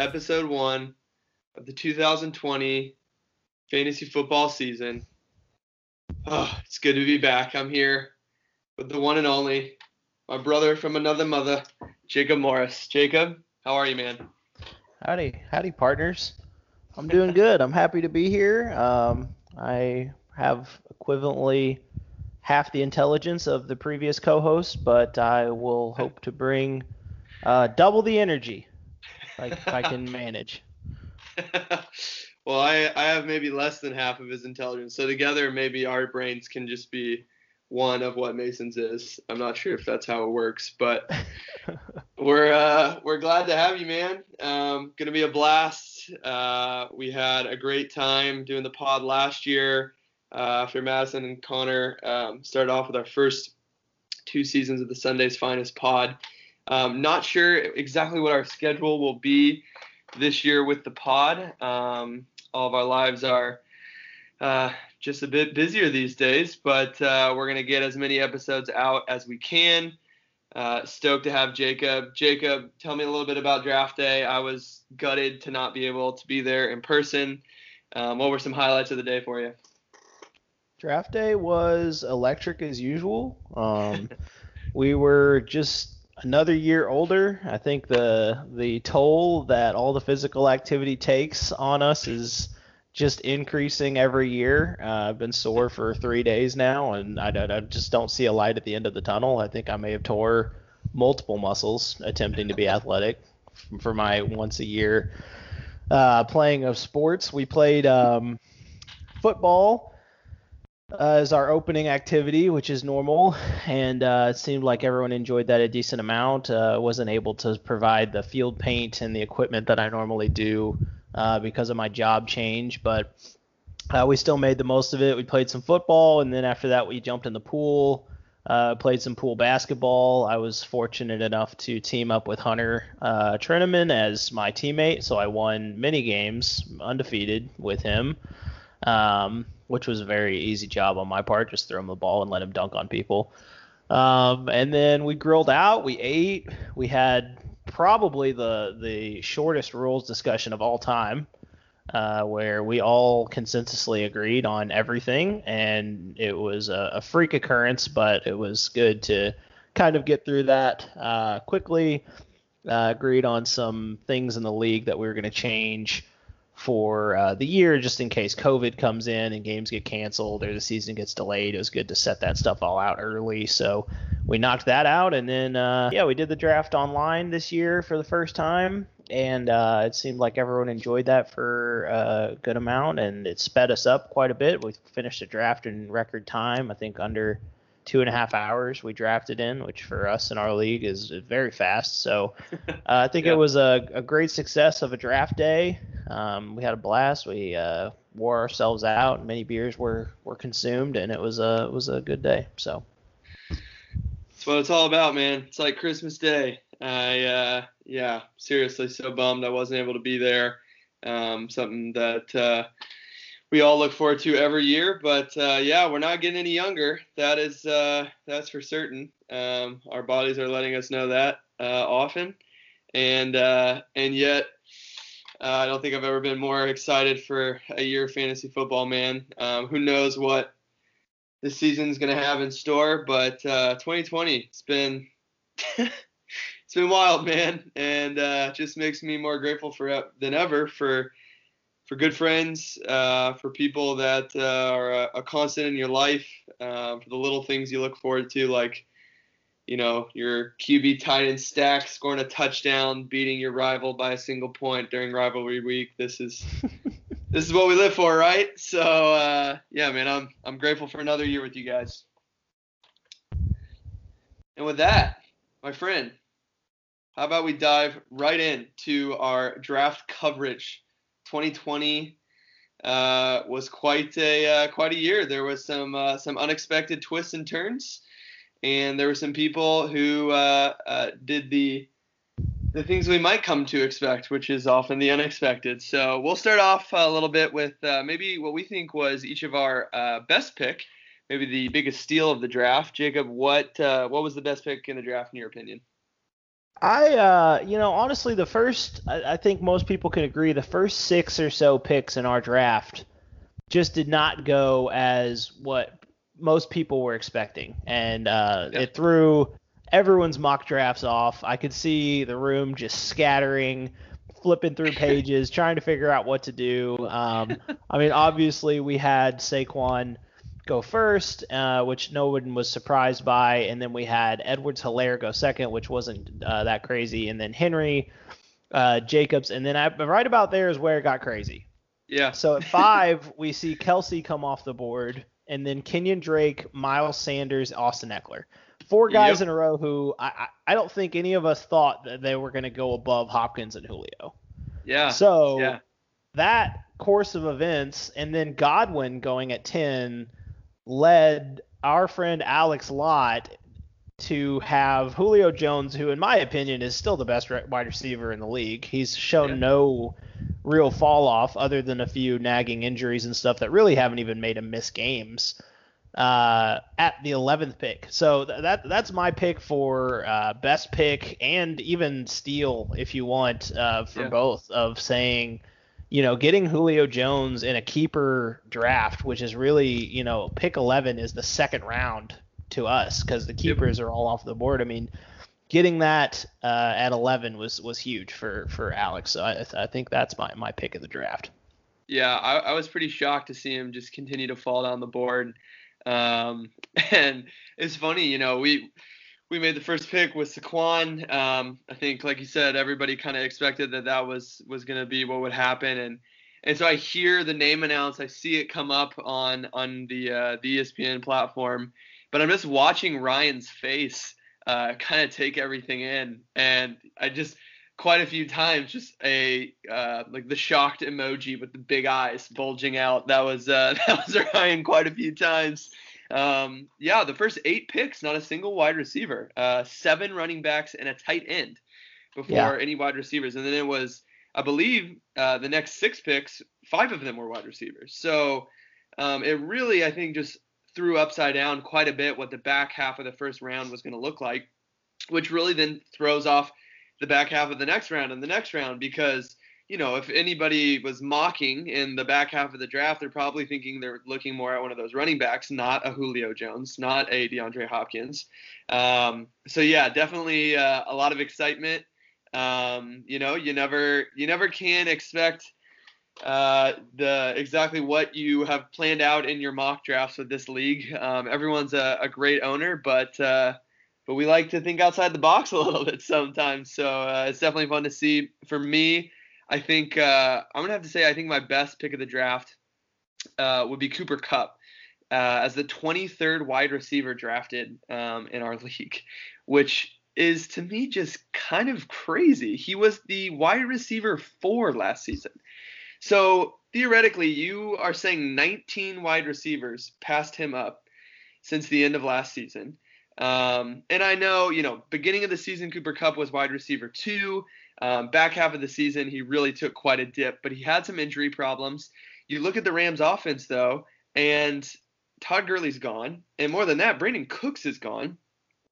episode one of the 2020 fantasy football season. Oh, it's good to be back. I'm here with the one and only, my brother from another mother, Jacob Morris. Jacob, how are you, man? Howdy, howdy, partners. I'm doing good. I'm happy to be here. Um, I have equivalently half the intelligence of the previous co-host, but I will hope to bring uh, double the energy like if I can manage. well, I, I have maybe less than half of his intelligence. So together, maybe our brains can just be one of what Mason's is. I'm not sure if that's how it works, but we're uh, we're glad to have you, man. Um, gonna be a blast. Uh, we had a great time doing the pod last year uh, after Madison and Connor um, started off with our first two seasons of the Sunday's Finest pod. Um, not sure exactly what our schedule will be this year with the pod. Um, all of our lives are uh, just a bit busier these days, but uh, we're going to get as many episodes out as we can. Uh, stoked to have Jacob. Jacob, tell me a little bit about draft day. I was gutted to not be able to be there in person. Um, what were some highlights of the day for you? Draft day was electric as usual. Um, we were just another year older. I think the the toll that all the physical activity takes on us is just increasing every year. Uh, I've been sore for three days now, and I, I just don't see a light at the end of the tunnel. I think I may have tore multiple muscles attempting to be athletic for my once a year uh, playing of sports. We played um, football uh, as our opening activity, which is normal, and uh, it seemed like everyone enjoyed that a decent amount. Uh, wasn't able to provide the field paint and the equipment that I normally do uh, because of my job change, but uh, we still made the most of it. We played some football, and then after that, we jumped in the pool. Uh, played some pool basketball. I was fortunate enough to team up with Hunter uh, as my teammate, so I won many games undefeated with him. Um, which was a very easy job on my part. Just throw him the ball and let him dunk on people. Um, and then we grilled out, we ate, we had probably the the shortest rules discussion of all time, uh, where we all consensusly agreed on everything, and it was a, a, freak occurrence, but it was good to kind of get through that uh, quickly. Uh, agreed on some things in the league that we were going to change for uh, the year, just in case COVID comes in and games get canceled or the season gets delayed. It was good to set that stuff all out early. So we knocked that out, and then uh, yeah, we did the draft online this year for the first time, and uh, it seemed like everyone enjoyed that for a good amount, and it sped us up quite a bit. We finished the draft in record time, I think under two and a half hours we drafted in, which for us in our league is very fast. So uh, I think yeah. it was a, a, great success of a draft day. Um, we had a blast. We uh, wore ourselves out. Many beers were, were consumed, and it was a it was a good day. So that's what it's all about, man. It's like Christmas Day. I uh, yeah, seriously, so bummed I wasn't able to be there. Um, something that uh, we all look forward to every year. But uh, yeah, we're not getting any younger. That is uh, that's for certain. Um, our bodies are letting us know that uh, often, and uh, and yet uh, I don't think I've ever been more excited for a year of fantasy football, man. Um, who knows what this season's to have in store, but uh, 2020, it's been it's been wild, man, and uh, just makes me more grateful for than ever for for good friends, uh, for people that uh, are a, a, constant in your life, uh, for the little things you look forward to, like you know, your QB tight end stack, scoring a touchdown, beating your rival by a single point during rivalry week. This is this is what we live for, right? So uh, yeah, man, I'm I'm grateful for another year with you guys. And with that, my friend, how about we dive right into our draft coverage? 2020 uh, was quite a uh, quite a year. There was some uh, some unexpected twists and turns and there were some people who uh, uh, did the the things we might come to expect, which is often the unexpected. So we'll start off a little bit with uh, maybe what we think was each of our best pick maybe the biggest steal of the draft. Jacob, what what was the best pick in the draft in your opinion? I, uh, you know, honestly, the first, I, I, think most people can agree, the first six or so picks in our draft just did not go as what most people were expecting, and uh, yeah. it threw everyone's mock drafts off. I could see the room just scattering, flipping through pages, trying to figure out what to do. Um, I mean, obviously, we had Saquon go first, uh, which no one was surprised by, and then we had Edwards Helaire go second, which wasn't uh, that crazy, and then Henry, uh, Jacobs, and then I, right about there is where it got crazy. Yeah. So at five, we see Kelce come off the board, and then Kenyon Drake, Miles Sanders, Austin Ekeler. Four guys yep. in a row who I, I don't think any of us thought that they were going to go above Hopkins and Julio. Yeah. So yeah. that course of events, and then Godwin going at 10 led our friend Alex Lott to have Julio Jones, who in my opinion is still the best wide receiver in the league. He's shown yeah. no real fall off other than a few nagging injuries and stuff that really haven't even made him miss games uh, at the 11th pick. So th- that that's my pick for uh, best pick and even steal if you want uh, for yeah. both of saying, you know, getting Julio Jones in a keeper draft, which is really, you know, pick 11 is the second round to us because the keepers yep. are all off the board. I mean, getting that uh, at 11 was was huge for for Alex. So I, I think that's my my pick of the draft. Yeah, I, I was pretty shocked to see him just continue to fall down the board. Um, and it's funny, you know, we we made the first pick with Saquon. Um, I think, like you said, everybody kind of expected that that was was going to be what would happen, and and so I hear the name announced, I see it come up on on the uh, the ESPN platform, but I'm just watching Ryan's face uh, kind of take everything in, and I just quite a few times just a uh, like the shocked emoji with the big eyes bulging out. That was uh, that was Ryan quite a few times. Um, yeah, the first eight picks, not a single wide receiver, uh, seven running backs and a tight end before yeah. any wide receivers, and then it was I believe uh, the next six picks, five of them were wide receivers. So um, it really I think just threw upside down quite a bit what the back half of the first round was going to look like, which really then throws off the back half of the next round and the next round because you know if anybody was mocking in the back half of the draft, they're probably thinking they're looking more at one of those running backs, not a Julio Jones, not a DeAndre Hopkins. Um, so yeah, definitely uh, a lot of excitement. Um, you know, you never you never can expect uh, the exactly what you have planned out in your mock drafts with this league. Um, everyone's a, a, great owner, but uh, but we like to think outside the box a little bit sometimes. So uh, it's definitely fun to see. For me, I think uh, I'm gonna have to say I think my best pick of the draft uh, would be Cooper Kupp Uh, as the 23rd wide receiver drafted um, in our league, which is to me just kind of crazy. He was the wide receiver four last season. So theoretically, you are saying 19 wide receivers passed him up since the end of last season. Um, and I know, you know, beginning of the season, Cooper Kupp was wide receiver two. Um, back half of the season, he really took quite a dip, but he had some injury problems. You look at the Rams offense, though, and Todd Gurley's gone. And more than that, Brandin Cooks is gone,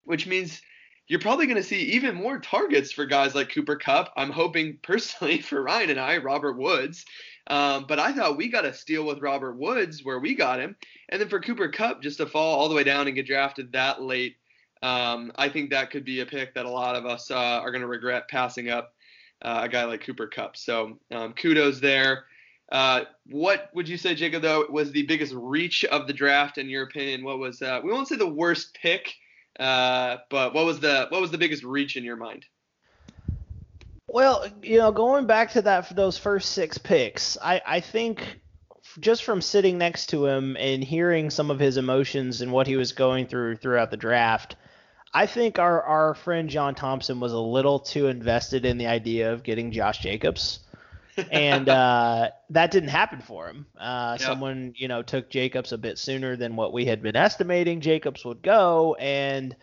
which means you're probably going to see even more targets for guys like Cooper Kupp. I'm hoping personally for Ryan and I, Robert Woods. Um, but I thought we got a steal with Robert Woods where we got him. And then for Cooper Kupp just to fall all the way down and get drafted that late, um, I think that could be a pick that a lot of us uh, are going to regret passing up uh, a guy like Cooper Kupp. So um, kudos there. Uh, what would you say, Jacob, though, was the biggest reach of the draft in your opinion? What was, uh, we won't say the worst pick, uh, but what was the what was the biggest reach in your mind? Well, you know, going back to that those first six picks, I, I think just from sitting next to him and hearing some of his emotions and what he was going through throughout the draft, I think our, our friend John Thompson was a little too invested in the idea of getting Josh Jacobs. and uh, that didn't happen for him. Uh, yeah. Someone, you know, took Jacobs a bit sooner than what we had been estimating Jacobs would go, and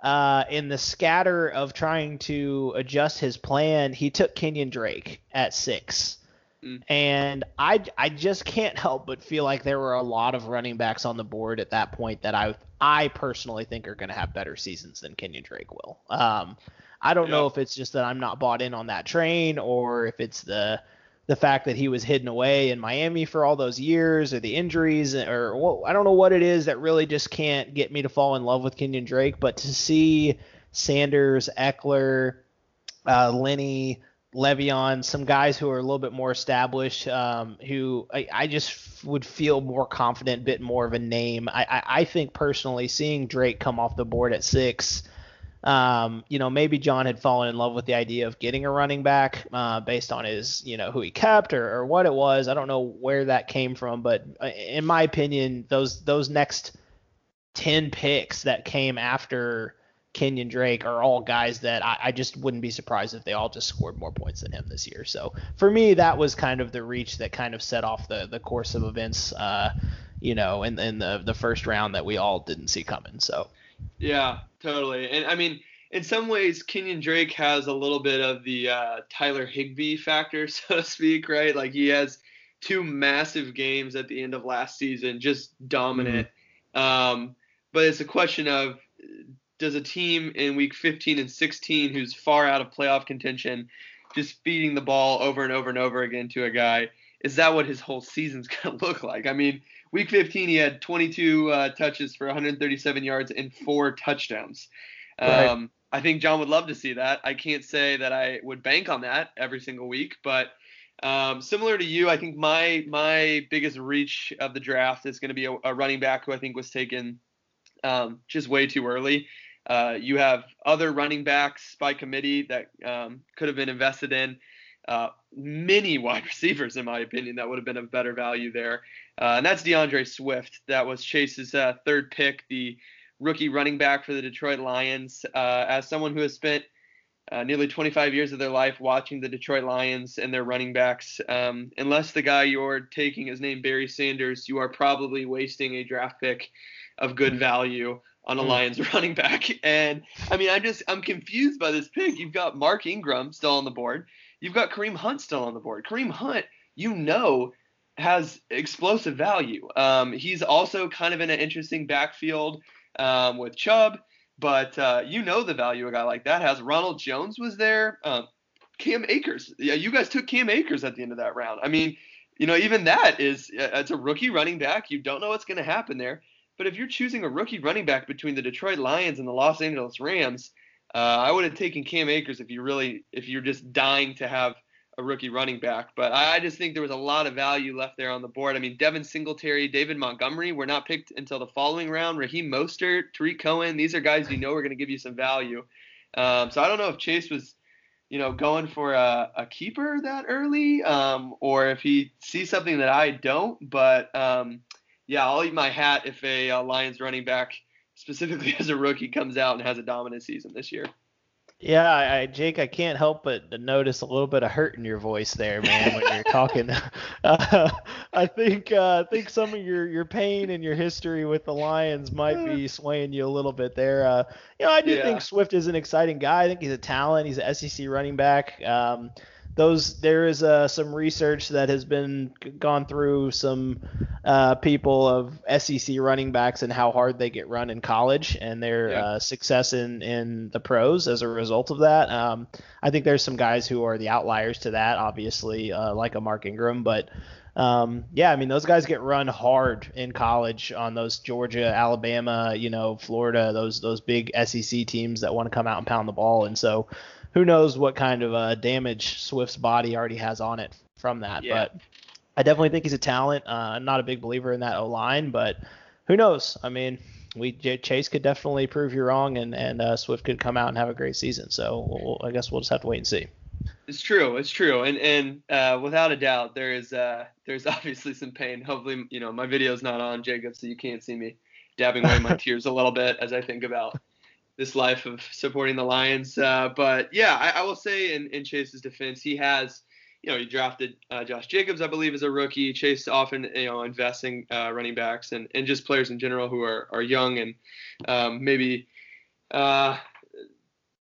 uh, in the scatter of trying to adjust his plan, he took Kenyon Drake at six. Mm. And I, I just can't help but feel like there were a lot of running backs on the board at that point that I I personally think are going to have better seasons than Kenyon Drake will. Um, I don't know if it's just that I'm not bought in on that train or if it's the the fact that he was hidden away in Miami for all those years or the injuries or well, I don't know what it is that really just can't get me to fall in love with Kenyon Drake. But to see Sanders, Ekeler, uh, Lenny, Le'Veon, some guys who are a little bit more established, um, who I, I, just would feel more confident, a bit more of a name. I, I, I think personally, seeing Drake come off the board at six um, you know, maybe John had fallen in love with the idea of getting a running back uh, based on his, you know, who he kept or, or what it was. I don't know where that came from, but uh, in my opinion, those those next ten picks that came after Kenyon Drake are all guys that I, I, just wouldn't be surprised if they all just scored more points than him this year. So for me, that was kind of the reach that kind of set off the the course of events, uh, you know, in, in the the first round that we all didn't see coming. So. Yeah, totally. And I mean, in some ways, Kenyon Drake has a little bit of the uh, Tyler Higbee factor, so to speak, right? Like he has two massive games at the end of last season, just dominant. Mm-hmm. Um, but it's a question of does a team in week 15 and 16 who's far out of playoff contention just feeding the ball over and over and over again to a guy, is that what his whole season's going to look like? I mean, Week 15, he had 22 uh, touches for 137 yards and four touchdowns. Right. Um, I think John would love to see that. I can't say that I would bank on that every single week, but um, similar to you, I think my my biggest reach of the draft is going to be a, a, running back who I think was taken um, just way too early. Uh, you have other running backs by committee that um, could have been invested in uh, many wide receivers, in my opinion, that would have been of better value there. Uh, and that's D'Andre Swift. That was Chase's uh, third pick, the rookie running back for the Detroit Lions. Uh, as someone who has spent uh, nearly 25 years of their life watching the Detroit Lions and their running backs, um, unless the guy you're taking is named Barry Sanders, you are probably wasting a draft pick of good value on a hmm. Lions running back. And I mean, I'm just I'm confused by this pick. You've got Mark Ingram still on the board. You've got Kareem Hunt still on the board. Kareem Hunt, you know, has explosive value. Um, he's also kind of in an interesting backfield um, with Chubb, but uh, you know the value a guy like that has. Ronald Jones was there. Um, Cam Akers. Yeah, you guys took Cam Akers at the end of that round. I mean, you know, even that is uh, it's a rookie running back. You don't know what's going to happen there. But if you're choosing a rookie running back between the Detroit Lions and the Los Angeles Rams, uh, I would have taken Cam Akers if you really if you're just dying to have a rookie running back. But I just think there was a lot of value left there on the board. I mean, Devin Singletary, David Montgomery were not picked until the following round. Raheem Mostert, Tarik Cohen, these are guys you know are going to give you some value. Um, so I don't know if Chase was, you know, going for a, a keeper that early, um, or if he sees something that I don't. But um, yeah, I'll eat my hat if a uh, Lions running back specifically as a rookie, comes out and has a dominant season this year. Yeah, I, Jake, I can't help but notice a little bit of hurt in your voice there, man, when you're talking. Uh, I think uh, I think some of your, your pain and your history with the Lions might be swaying you a little bit there. Uh, you know, I do yeah. think Swift is an exciting guy. I think he's a talent. He's an SEC running back. Um, those there is uh, some research that has been gone through some uh, people of SEC running backs and how hard they get run in college and their yeah. uh, success in in the pros as a result of that. Um, I think there's some guys who are the outliers to that, obviously, uh, like a Mark Ingram, but. Um, yeah, I mean those guys get run hard in college on those Georgia, Alabama, you know, Florida, those those big SEC teams that want to come out and pound the ball, and so who knows what kind of uh, damage Swift's body already has on it from that. Yeah. But I definitely think he's a talent. Uh, I'm not a big believer in that O line, but who knows? I mean, we Chase could definitely prove you wrong, and and uh, Swift could come out and have a great season. So we'll, I guess we'll just have to wait and see. It's true. It's true. And and uh, without a doubt, there is uh, there's obviously some pain. Hopefully, you know, my video's not on Jacob, so you can't see me dabbing away my tears a little bit as I think about this life of supporting the Lions. Uh, but yeah, I, I, will say in, in Chase's defense, he has, you know, he drafted uh, Josh Jacobs, I believe, as a rookie. Chase often, you know, investing uh, running backs and, and just players in general who are, are young and um, maybe uh,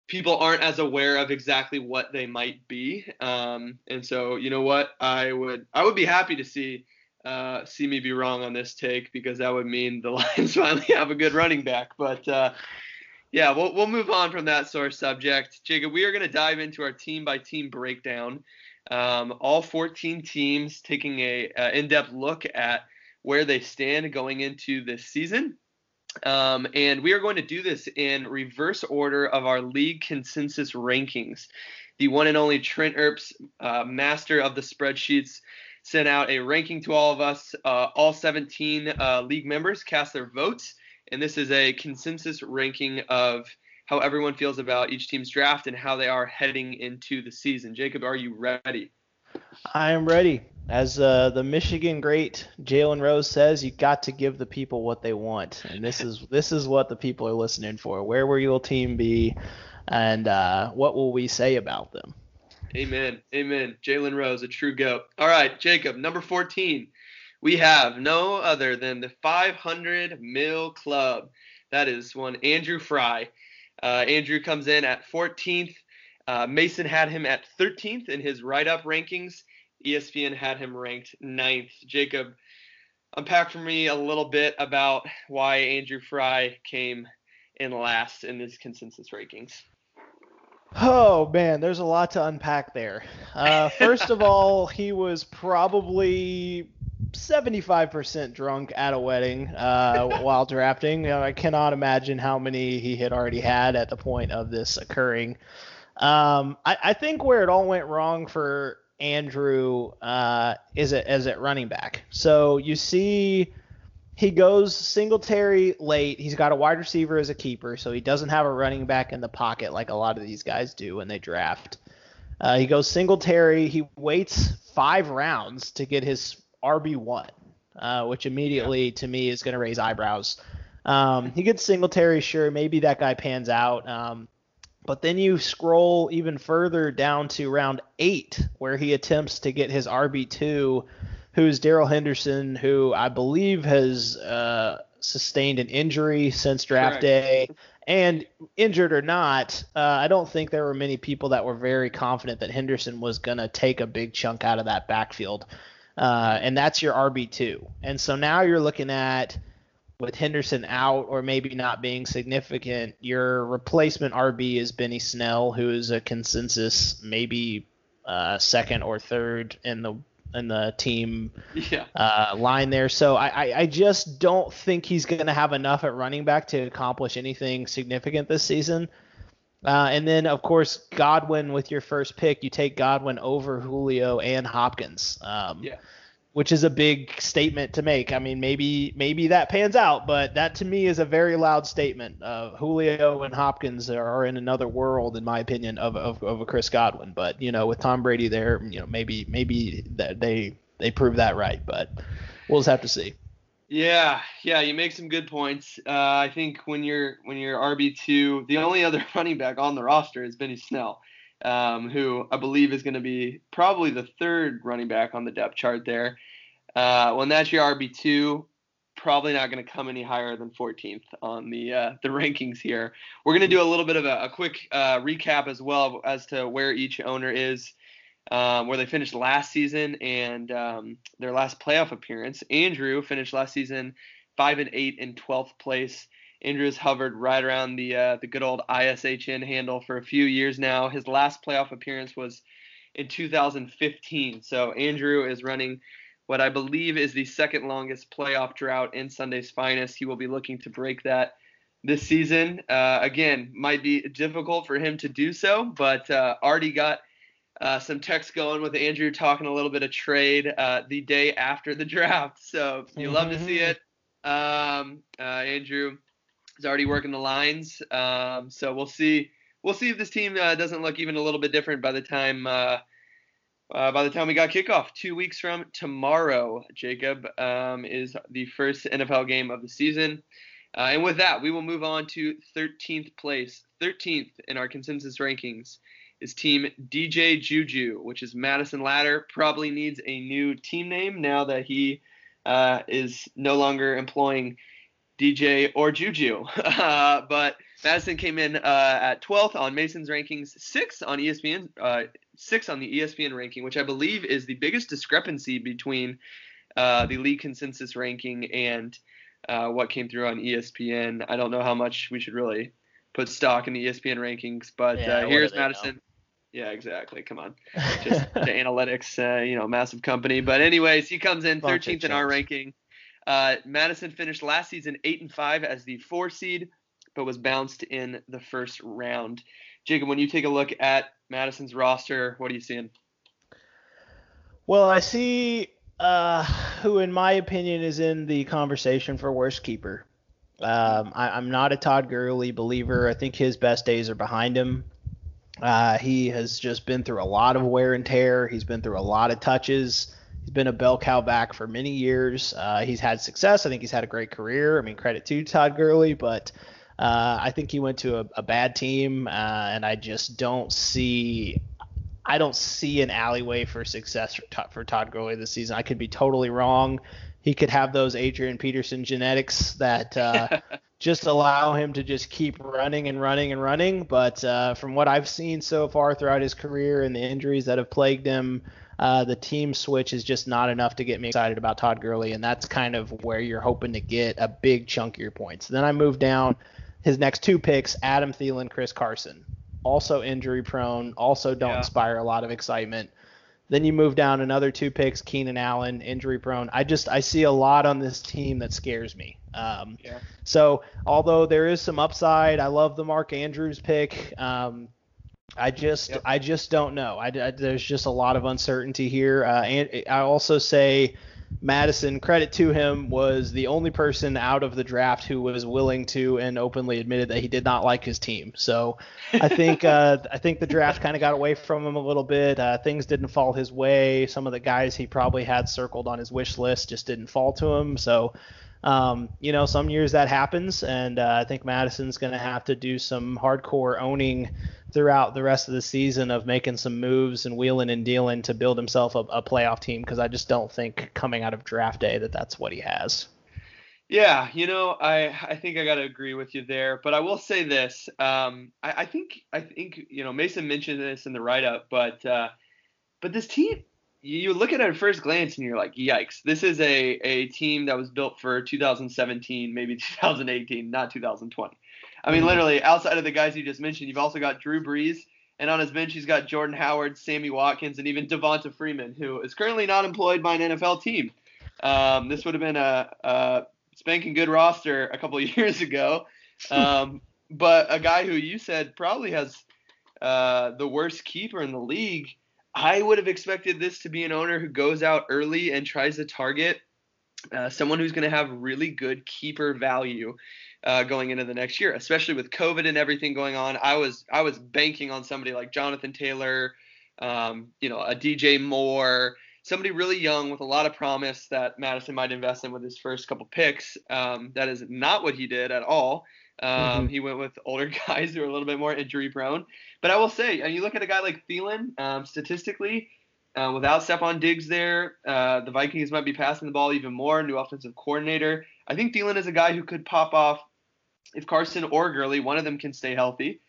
people aren't as aware of exactly what they might be. Um, and so, you know what, I would I would be happy to see uh, see me be wrong on this take because that would mean the Lions finally have a good running back. But uh, yeah, we'll we'll move on from that of subject. Jacob, we are going to dive into our team by team breakdown. Um, all 14 teams taking a, in-depth look at where they stand going into this season. Um, and we are going to do this in reverse order of our league consensus rankings. The one and only Trent Earps, uh, master of the spreadsheets, sent out a ranking to all of us. Uh, all 17 uh, league members cast their votes, and this is a consensus ranking of how everyone feels about each team's draft and how they are heading into the season. Jacob, are you ready? I am ready. As uh, the Michigan great Jalen Rose says, you got to give the people what they want, and this is this is what the people are listening for. Where will your team be, and uh, what will we say about them? Amen. Amen. Jalen Rose, a true goat. All right, Jacob, number 14. We have no other than the 500 mil club. That is one Andrew Fry. Uh, Andrew comes in at 14th. Uh, Mason had him at 13th in his write up rankings. ESPN had him ranked ninth. Jacob, unpack for me a little bit about why Andrew Fry came in last in his consensus rankings. Oh man, there's a lot to unpack there. Uh, first of all, he was probably 75% drunk at a wedding uh, while drafting. You know, I cannot imagine how many he had already had at the point of this occurring. Um, I, I, think where it all went wrong for Andrew uh, is it at running back. So you see he goes Singletary late. He's got a wide receiver as a keeper, so he doesn't have a running back in the pocket like a lot of these guys do when they draft. Uh, he goes Singletary. He waits five rounds to get his RB one, uh, which immediately to me is going to raise eyebrows. Um, he gets Singletary, sure, maybe that guy pans out. Um, but then you scroll even further down to round eight, where he attempts to get his RB2, who's Darrell Henderson, who I believe has uh, sustained an injury since draft Correct. day. And injured or not, uh, I don't think there were many people that were very confident that Henderson was going to take a big chunk out of that backfield. Uh, and that's your RB2. And so now you're looking at with Henderson out or maybe not being significant, your replacement RB is Benny Snell, who is a consensus maybe uh, second or third in the in the team yeah. uh, line there. So I, I, I just don't think he's going to have enough at running back to accomplish anything significant this season. Uh, and then, of course, Godwin with your first pick, you take Godwin over Julio and Hopkins. Um, yeah which is a big statement to make. I mean, maybe maybe that pans out, but that to me is a very loud statement. Uh, Julio and Hopkins are in another world, in my opinion, of, of, of a Chris Godwin. But you know, with Tom Brady there, you know, maybe maybe that they they prove that right. But we'll just have to see. Yeah, yeah, you make some good points. Uh, I think when you're when you're RB two, the only other running back on the roster is Benny Snell um, who I believe is going to be probably the third running back on the depth chart there. Uh, when that's your RB two, probably not going to come any higher than 14th on the uh, the rankings here. We're going to do a little bit of a, a quick uh, recap as well as to where each owner is, um, where they finished last season and um, their last playoff appearance. Andrew finished last season five and eight in 12th place. Andrew's hovered right around the uh, the good old ISHN handle for a few years now. His last playoff appearance was in 2015. So Andrew is running what I believe is the second longest playoff drought in Sunday's finest. He will be looking to break that this season. Uh, again, might be difficult for him to do so, but uh, already got uh, some text going with Andrew talking a little bit of trade uh, the day after the draft. So you mm-hmm. love to see it. Um, uh, Andrew is already working the lines. Um, so we'll see. We'll see if this team uh, doesn't look even a little bit different by the time uh, uh, by the time we got kickoff. Two weeks from tomorrow, Jacob um, is the first NFL game of the season. Uh, and with that, we will move on to 13th place. 13th in our consensus rankings is Team DJ Juju, which is Madison Ladder. Probably needs a new team name now that he uh, is no longer employing DJ or Juju. Uh, but Madison came in uh, at 12th on Mason's rankings, sixth on ESPN, uh, sixth on the ESPN ranking, which I believe is the biggest discrepancy between uh, the league consensus ranking and uh, what came through on ESPN. I don't know how much we should really put stock in the ESPN rankings, but Yeah, uh, here's Madison. know? Yeah, exactly. Come on just the analytics, uh, you know, massive company. But anyways, he comes in 13th in our ranking. Uh, Madison finished last season eight and five as the four seed, but was bounced in the first round. Jacob, when you take a look at Madison's roster, what are you seeing? Well, I see uh, who, in my opinion, is in the conversation for worst keeper. Um, I, I'm not a Todd Gurley believer. I think his best days are behind him. Uh, he has just been through a lot of wear and tear. He's been through a lot of touches. He's been a bell cow back for many years. Uh, he's had success. I think he's had a great career. I mean, credit to Todd Gurley, but uh, I think he went to a, a bad team, uh, and I just don't see I don't see an alleyway for success for, Todd- for Todd Gurley this season. I could be totally wrong. He could have those Adrian Peterson genetics that uh, just allow him to just keep running and running and running. But uh, from what I've seen so far throughout his career and the injuries that have plagued him, uh, the team switch is just not enough to get me excited about Todd Gurley, and that's kind of where you're hoping to get a big chunk of your points. Then I move down his next two picks: Adam Thielen, Chris Carson, also injury prone, also don't Yeah. inspire a lot of excitement. Then you move down another two picks: Keenan Allen, injury prone. I just I see a lot on this team that scares me. Um, Yeah. so although there is some upside, I love the Mark Andrews pick. Um, I just Yep. I just don't know. I, I- there's just a lot of uncertainty here. Uh, and I also say Madison, credit to him, was the only person out of the draft who was willing to and openly admitted that he did not like his team. So I think uh, I think the draft kind of got away from him a little bit. Uh, things didn't fall his way. Some of the guys he probably had circled on his wish list just didn't fall to him. So um, you know, some years that happens, and uh, I think Madison's going to have to do some hardcore owning throughout the rest of the season of making some moves and wheeling and dealing to build himself a, a playoff team because I just don't think coming out of draft day that that's what he has. Yeah, you know, I I think I gotta agree with you there, but I will say this. Um, I, I think I think you know Mason mentioned this in the write up, but uh, but this team, you look at it at first glance and you're like, yikes, this is a a team that was built for 2017, maybe 2018, not 2020. I mean, Mhm. literally outside of the guys you just mentioned, you've also got Drew Brees, and on his bench he's got Jordan Howard, Sammy Watkins, and even Devonta Freeman, who is currently not employed by an NFL team. Um, this would have been a, a spanking good roster a couple of years ago. Um, but a guy who you said probably has uh, the worst keeper in the league, I would have expected this to be an owner who goes out early and tries to target uh, someone who's going to have really good keeper value uh, going into the next year, especially with COVID and everything going on. I was I was banking on somebody like Jonathan Taylor, um, you know, a DJ Moore, somebody really young with a lot of promise that Madison might invest in with his first couple picks. Um, that is not what he did at all. Um, Mhm. He went with older guys who are a little bit more injury prone. But I will say, and you look at a guy like Thielen, um, statistically, uh, without Stefon Diggs there, uh, the Vikings might be passing the ball even more. New offensive coordinator. I think Thielen is a guy who could pop off if Carson or Gurley, one of them can stay healthy.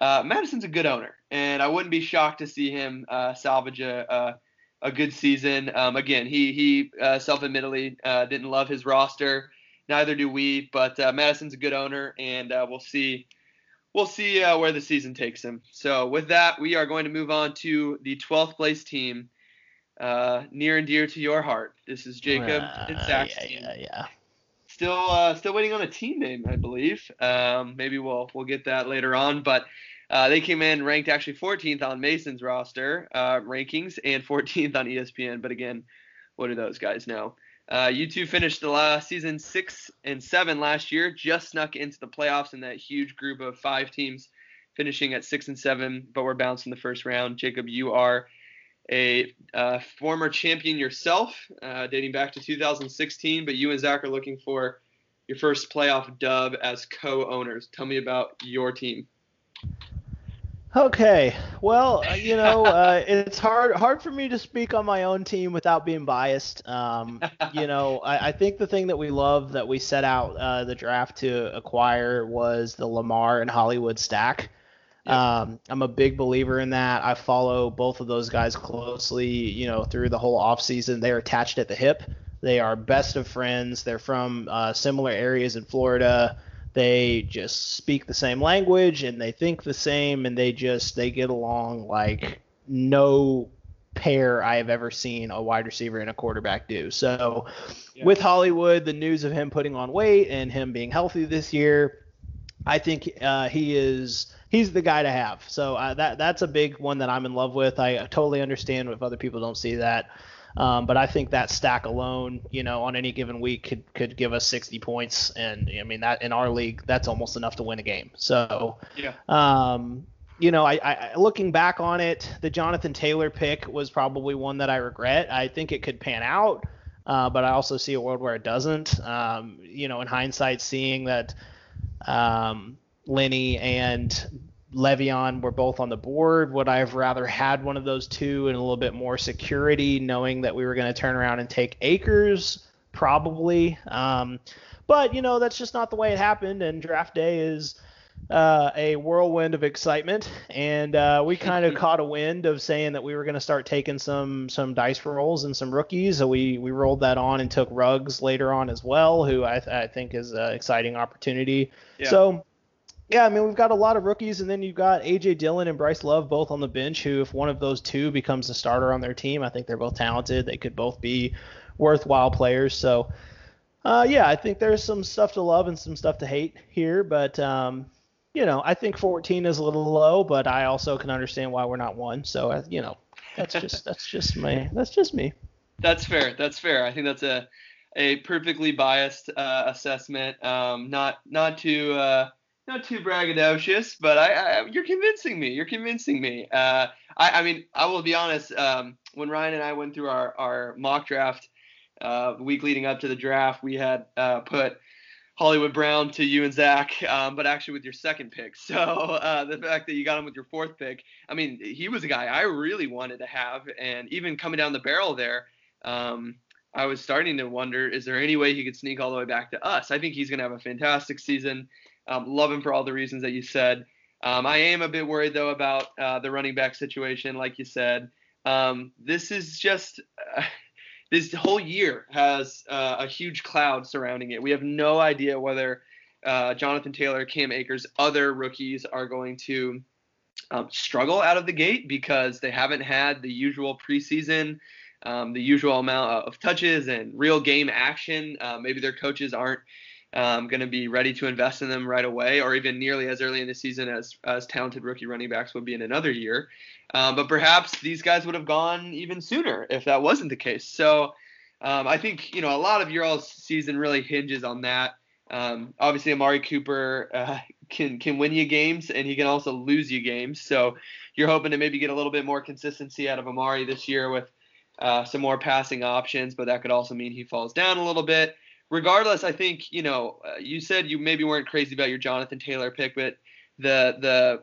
Uh, Madison's a good owner, and I wouldn't be shocked to see him uh, salvage a, a a good season. Um, again, he he uh, self-admittedly uh, didn't love his roster. Neither do we, but uh, Madison's a good owner, and uh, we'll see we'll see uh, where the season takes him. So with that, we are going to move on to the 12th place team, uh, near and dear to your heart. This is Jacob and Uh, Zach's yeah, team. yeah, yeah. Still, uh, still waiting on a team name, I believe. Um, maybe we'll we'll get that later on. But uh, they came in ranked actually 14th on Mason's roster uh, rankings and 14th on ESPN. But again, what do those guys know? Uh, you two finished the last season six and seven last year, just snuck into the playoffs in that huge group of five teams, finishing at six and seven, but we're bounced in the first round. Jacob, you are a uh, former champion yourself, uh, dating back to 2016, but you and Zach are looking for your first playoff dub as co-owners. Tell me about your team. Okay, well, uh, you know, uh, it's hard hard for me to speak on my own team without being biased. Um, you know, I, I, think the thing that we love that we set out uh, the draft to acquire was the Lamar and Hollywood stack. Yep. Um, I'm a big believer in that. I follow both of those guys closely. You know, through the whole offseason, they're attached at the hip. They are best of friends. They're from uh, similar areas in Florida they just speak the same language and they think the same and they just they get along like no pair I have ever seen a wide receiver and a quarterback do. So yeah. with Hollywood, the news of him putting on weight and him being healthy this year, I think uh, he is he's the guy to have. So uh, that that's a big one that I'm in love with. I totally understand if other people don't see that. Um, but I think that stack alone, you know, on any given week could could give us 60 points, and I mean that in our league, that's almost enough to win a game. So, yeah. Um, you know, I, I looking back on it, the Jonathan Taylor pick was probably one that I regret. I think it could pan out, uh, but I also see a world where it doesn't. Um, you know, in hindsight, seeing that um, Lenny and Le'Veon were both on the board. Would I have rather had one of those two and a little bit more security, knowing that we were going to turn around and take Akers? Probably. Um, but, you know, that's just not the way it happened. And draft day is uh, a whirlwind of excitement. And uh, we kind of caught a wind of saying that we were going to start taking some some dice rolls and some rookies. So we, we rolled that on and took Ruggs later on as well, who I, th- I think is an exciting opportunity. Yeah. So yeah, I mean we've got a lot of rookies, and then you've got AJ Dillon and Bryce Love both on the bench. Who, if one of those two becomes a starter on their team, I think they're both talented. They could both be worthwhile players. So, uh, yeah, I think there's some stuff to love and some stuff to hate here, but um, you know, I think 14 is a little low, but I also can understand why we're not one. So, uh, you know, that's just that's just me. That's just me. That's fair. That's fair. I think that's a a perfectly biased uh, assessment. Um, not not to uh, not too braggadocious, but I, I, you're convincing me. You're convincing me. Uh, I, I mean, I will be honest. Um, when Ryan and I went through our, our mock draft uh, week leading up to the draft, we had uh, put Hollywood Brown to you and Zach, um, but actually with your second pick. So uh, the fact that you got him with your fourth pick, I mean, he was a guy I really wanted to have, and even coming down the barrel there. Um, I was starting to wonder, is there any way he could sneak all the way back to us? I think he's going to have a fantastic season. Um, love him for all the reasons that you said. Um, I am a bit worried though about uh, the running back situation, like you said. Um, this is just uh, this whole year has uh, a huge cloud surrounding it. We have no idea whether uh, Jonathan Taylor, Cam Akers, other rookies are going to um, struggle out of the gate because they haven't had the usual preseason. Um, the usual amount of touches and real game action. Uh, maybe their coaches aren't um, going to be ready to invest in them right away, or even nearly as early in the season as as talented rookie running backs would be in another year. Um, but perhaps these guys would have gone even sooner if that wasn't the case. So um, I think you know a lot of your season really hinges on that. Um, obviously, Amari Cooper uh, can can win you games, and he can also lose you games. So you're hoping to maybe get a little bit more consistency out of Amari this year with uh, some more passing options, but that could also mean he falls down a little bit regardless, I think you know uh, you said you maybe weren't crazy about your Jonathan Taylor pick, but the the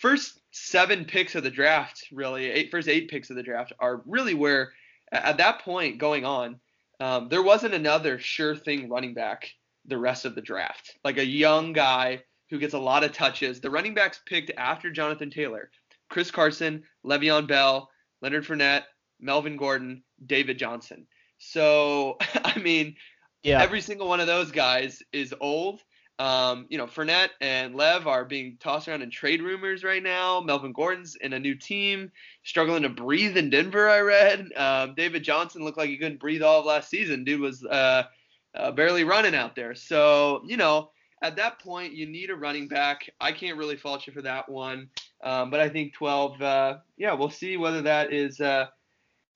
first seven picks of the draft, really eight first eight picks of the draft, are really where at that point going on, um, there wasn't another sure thing running back the rest of the draft, like a young guy who gets a lot of touches. The running backs picked after Jonathan Taylor, Chris Carson, Le'Veon Bell, Leonard Fournette, Melvin Gordon, David Johnson. So I mean, yeah. Every single one of those guys is old. Um, you know, Fournette and Lev are being tossed around in trade rumors right now. Melvin Gordon's in a new team, struggling to breathe in Denver. I read. Um, David Johnson looked like he couldn't breathe all of last season. Dude was uh, uh, barely running out there. So you know, at that point, you need a running back. I can't really fault you for that one. Um, but I think 12. Uh, yeah, we'll see whether that is uh,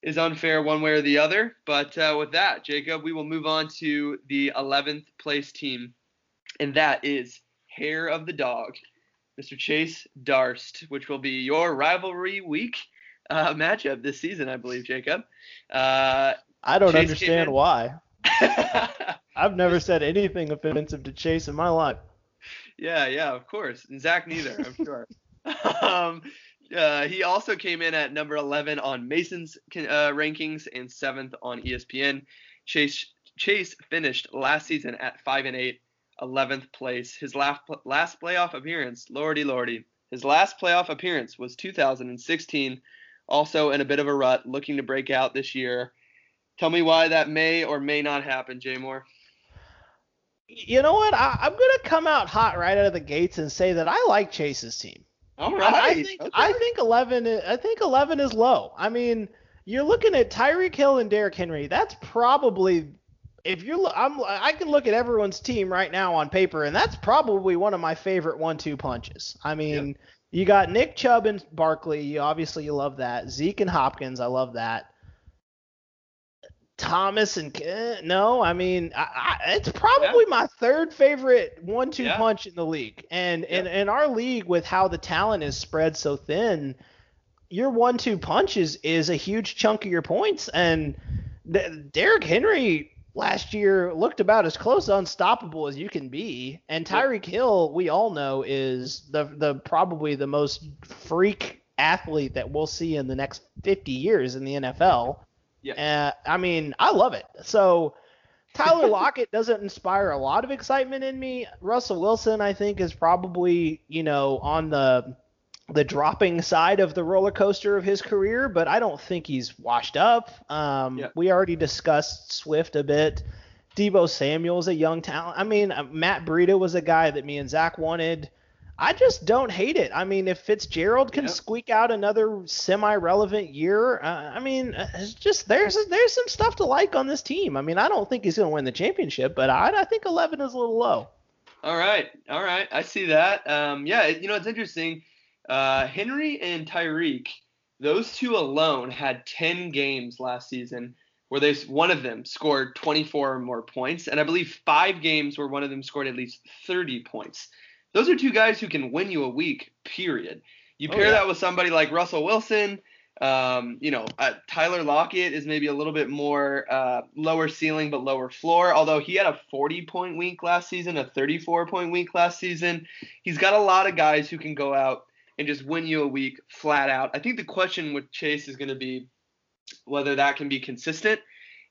is unfair one way or the other. But uh, with that, Jacob, we will move on to the 11th place team, and that is Hair of the Dog, Mr. Chase Darst, which will be your rivalry week uh, matchup this season, I believe, Jacob. Uh, I don't Chase understand why. I've never said anything offensive to Chase in my life. Yeah, yeah, of course. And Zach neither, I'm sure. Um, uh, he also came in at number 11 on Mason's uh, rankings and seventh on ESPN. Chase Chase finished last season at five and eight, 11th place. His last last playoff appearance, lordy lordy, his last playoff appearance was 2016. Also in a bit of a rut, looking to break out this year. Tell me why that may or may not happen, Jay Moore. You know what? I, am gonna come out hot right out of the gates and say that I like Chase's team. All right. I, I think okay. I think 11. I think 11 is low. I mean, you're looking at Tyreek Hill and Derrick Henry. That's probably if you're I'm I can look at everyone's team right now on paper, and that's probably one of my favorite one-two punches. I mean. Yep. You got Nick Chubb and Barkley. You obviously you love that. Zeke and Hopkins. I love that. Thomas and eh, no, I mean I, I, it's probably yeah. my third favorite one-two yeah. punch in the league. And yeah. in, in our league, with how the talent is spread so thin, your one-two punches is a huge chunk of your points. And D- Derrick Henry last year looked about as close to unstoppable as you can be. And Tyreek Hill, we all know, is the the probably the most freak athlete that we'll see in the next 50 years in the NFL. Yeah. Uh, I mean, I love it. So Tyler Lockett doesn't inspire a lot of excitement in me. Russell Wilson, I think, is probably you know on the the dropping side of the roller coaster of his career, but I don't think he's washed up. Um, yeah. We already discussed Swift a bit. Deebo Samuel's a young talent. I mean, uh, Matt Breida was a guy that me and Zach wanted. I just don't hate it. I mean, if Fitzgerald can yep. squeak out another semi-relevant year, uh, I mean, uh, it's just there's there's some stuff to like on this team. I mean, I don't think he's going to win the championship, but I, I think 11 is a little low. All right, all right, I see that. Um, yeah, you know, it's interesting. Uh, Henry and Tyreek, those two alone had 10 games last season where they one of them scored 24 or more points, and I believe five games where one of them scored at least 30 points. Those are two guys who can win you a week. Period. You oh, pair oh, yeah. that with somebody like Russell Wilson. Um, you know, uh, Tyler Lockett is maybe a little bit more uh, lower ceiling but lower floor. Although he had a 40 point week last season, a 34 point week last season, he's got a lot of guys who can go out and just win you a week flat out. I think the question with Chase is going to be whether that can be consistent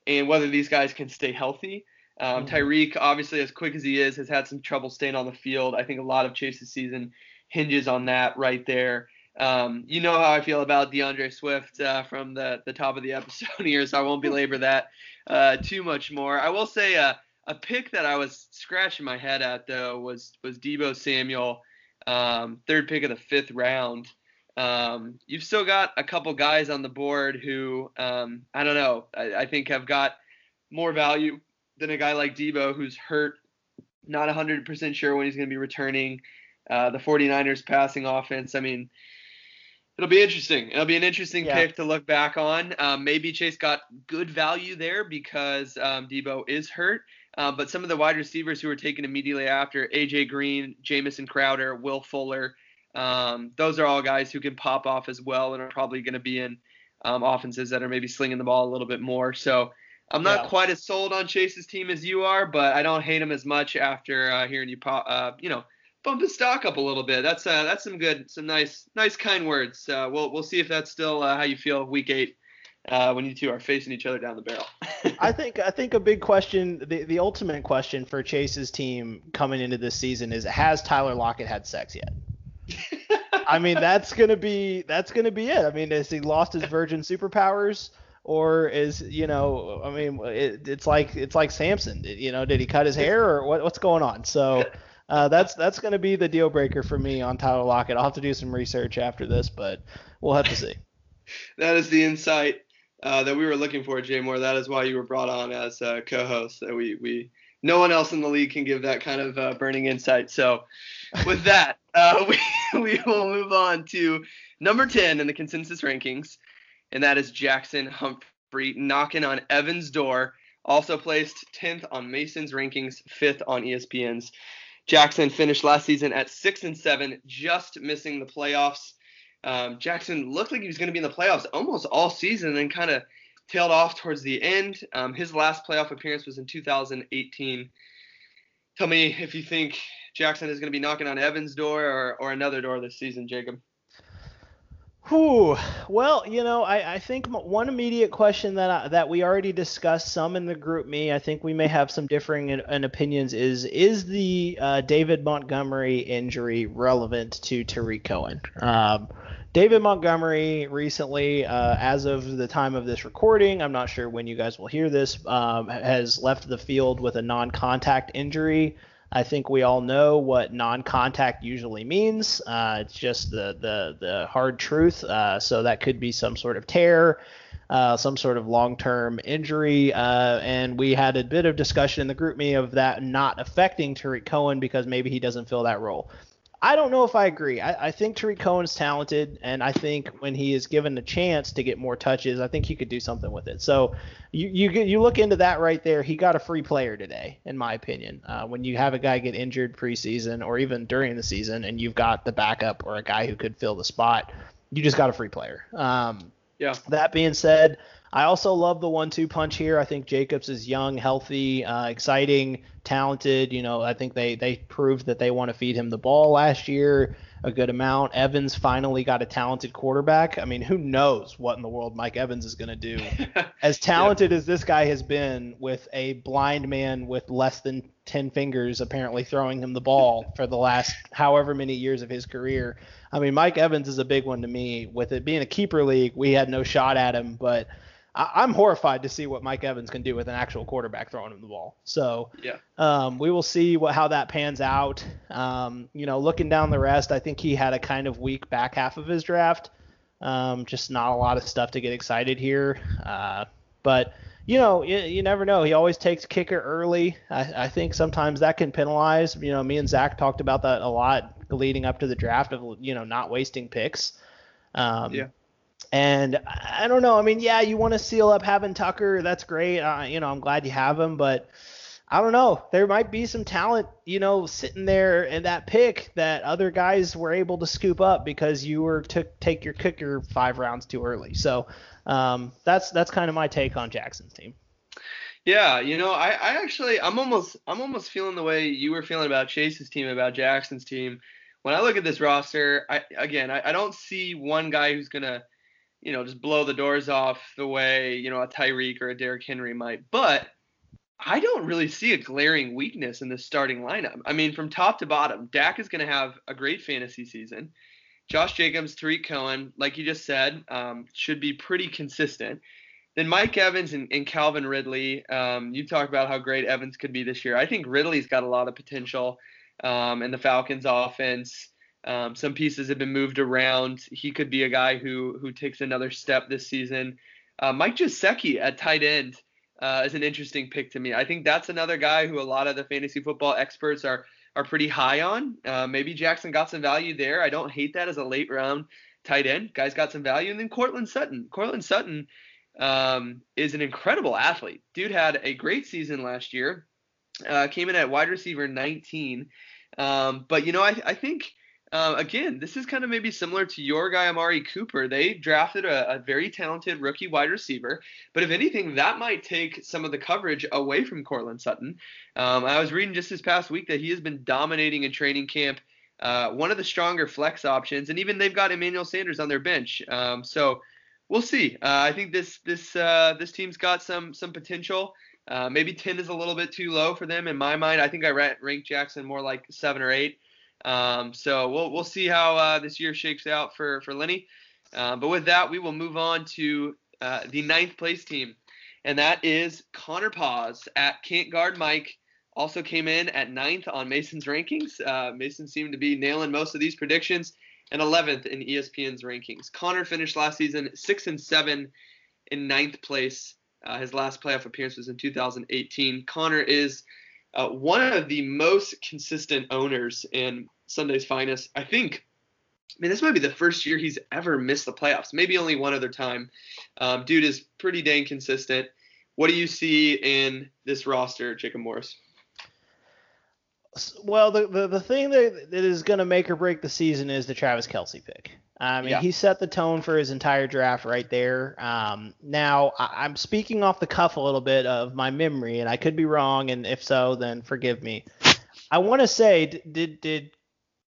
and whether these guys can stay healthy. Um, mm-hmm. Tyreek, obviously, as quick as he is, has had some trouble staying on the field. I think a lot of Chase's season hinges on that right there. Um, you know how I feel about D'Andre Swift uh, from the, the top of the episode here, so I won't belabor that uh, too much more. I will say uh, a pick that I was scratching my head at though was was Deebo Samuel, um, third pick of the fifth round. Um, you've still got a couple guys on the board who um, I don't know. I, I think have got more value than a guy like Deebo who's hurt, not 100% sure when he's going to be returning. Uh, the 49ers passing offense, I mean, it'll be interesting. It'll be an interesting yeah. pick to look back on. Um, maybe Chase got good value there because um, Deebo is hurt. Uh, but some of the wide receivers who were taken immediately after AJ Green, Jamison Crowder, Will Fuller, um, those are all guys who can pop off as well and are probably going to be in um, offenses that are maybe slinging the ball a little bit more. So I'm not quite as sold on Chase's team as you are, but I don't hate him as much after uh, hearing you, uh, you know, bump his stock up a little bit. That's uh, that's some good, some nice, nice kind words. Uh, we'll we'll see if that's still uh, how you feel week eight uh, when you two are facing each other down the barrel. I think I think a big question, the the ultimate question for Chase's team coming into this season is: Has Tyler Lockett had sex yet? I mean, that's gonna be that's gonna be it. I mean, has he lost his virgin superpowers? Or is you know I mean it, it's like it's like Samson you know did he cut his hair or what, what's going on? So uh, that's that's going to be the deal breaker for me on Tyler Lockett. I'll have to do some research after this but we'll have to see. That is the insight uh, that we were looking for Jay Moore. That is why you were brought on as a co-host that we we no one else in the league can give that kind of uh, burning insight. So with that uh, we we will move on to number 10 in the consensus rankings and that is Jackson Humphrey knocking on Evan's door. Also placed 10th on Mason's rankings, 5th on ESPN's. Jackson finished last season at 6 and 7, just missing the playoffs. Um, Jackson looked like he was going to be in the playoffs almost all season, and then kind of tailed off towards the end. Um, his last playoff appearance was in 2018. Tell me if you think Jackson is going to be knocking on Evans' door or, or another door this season, Jacob. Whew. Well, you know, I, I think one immediate question that I, that we already discussed some in the GroupMe. I think we may have some differing in, in opinions, is is the uh, David Montgomery injury relevant to Tarik Cohen? Um, David Montgomery recently, uh, as of the time of this recording, I'm not sure when you guys will hear this, um, has left the field with a non-contact injury. I think we all know what non-contact usually means. Uh, it's just the the the hard truth. Uh, so that could be some sort of tear, uh, some sort of long-term injury, uh, and we had a bit of discussion in the GroupMe of that not affecting Tarik Cohen because maybe he doesn't fill that role. I don't know if I agree. I, I think Tarik Cohen's talented, and I think when he is given a chance to get more touches, I think he could do something with it. So you you you look into that right there. He got a free player today, in my opinion. Uh, when you have a guy get injured preseason or even during the season, and you've got the backup or a guy who could fill the spot, you just got a free player. Um, yeah. That being said, I also love the one-two punch here. I think Jacobs is young, healthy, uh, exciting, talented. You know, I think they they proved that they want to feed him the ball last year a good amount. Evans finally got a talented quarterback. I mean, who knows what in the world Mike Evans is going to do? as talented as this guy has been, with a blind man with less than ten fingers apparently throwing him the ball for the last however many years of his career. I mean, Mike Evans is a big one to me. With it being a keeper league, we had no shot at him, but I, am horrified to see what Mike Evans can do with an actual quarterback throwing him the ball. So yeah, um, we will see what how that pans out. Um, you know, looking down the rest, I think he had a kind of weak back half of his draft. Um, just not a lot of stuff to get excited here. Uh, but you know, you, you, never know. He always takes kicker early. I, I, think sometimes that can penalize. You know, me and Zach talked about that a lot leading up to the draft of you know not wasting picks. Um, yeah. And I don't know. I mean, yeah, you want to seal up having Tucker. That's great. Uh, you know, I'm glad you have him, but I don't know. There might be some talent, you know, sitting there in that pick that other guys were able to scoop up because you were to take your kicker five rounds too early. So um, that's that's kind of my take on Jackson's team. Yeah, you know, I, I actually I'm almost I'm almost feeling the way you were feeling about Chase's team, about Jackson's team. When I look at this roster, I again I, I don't see one guy who's gonna you know, just blow the doors off the way, you know, a Tyreek or a Derrick Henry might. But I don't really see a glaring weakness in this starting lineup. I mean, from top to bottom, Dak is going to have a great fantasy season. Josh Jacobs, Tarik Cohen, like you just said, um, should be pretty consistent. Then Mike Evans and, and Calvin Ridley. Um, you talked about how great Evans could be this year. I think Ridley's got a lot of potential um, in the Falcons' offense. Um, some pieces have been moved around. He could be a guy who who takes another step this season. Uh, Mike Gesicki at tight end uh, is an interesting pick to me. I think that's another guy who a lot of the fantasy football experts are are pretty high on. Uh, maybe Jackson got some value there. I don't hate that as a late round tight end. Guys got some value. And then Courtland Sutton. Courtland Sutton um, is an incredible athlete. Dude had a great season last year. Uh, came in at wide receiver 19. Um, but you know, I, I think uh, again, this is kind of maybe similar to your guy Amari Cooper. They drafted a, a, very talented rookie wide receiver, but if anything, that might take some of the coverage away from Courtland Sutton. Um, I was reading just this past week that he has been dominating in training camp. Uh, one of the stronger flex options, and even they've got Emmanuel Sanders on their bench. Um, so we'll see. Uh, I think this this uh, this team's got some some potential. Uh, maybe 10 is a little bit too low for them in my mind. I think I rank Jackson more like seven or eight. Um, so we'll we'll see how uh, this year shakes out for for Lenny. Uh, but with that, we will move on to uh, the ninth place team, and that is Connor Paz at Can't Guard Mike. Also came in at ninth on Mason's rankings. Uh, Mason seemed to be nailing most of these predictions, and 11th in ESPN's rankings. Connor finished last season six and seven in ninth place. Uh, his last playoff appearance was in 2018. Connor is uh, one of the most consistent owners in Sunday's finest. I think, I mean, this might be the first year he's ever missed the playoffs. Maybe only one other time. Um, dude is pretty dang consistent. What do you see in this roster, Jacob Morris? Well, the, the, the thing that, that is going to make or break the season is the Travis Kelce pick. I mean, yeah. he set the tone for his entire draft right there. Um, now, I, am speaking off the cuff a little bit of my memory, and I could be wrong, and if so, then forgive me. I want to say, did did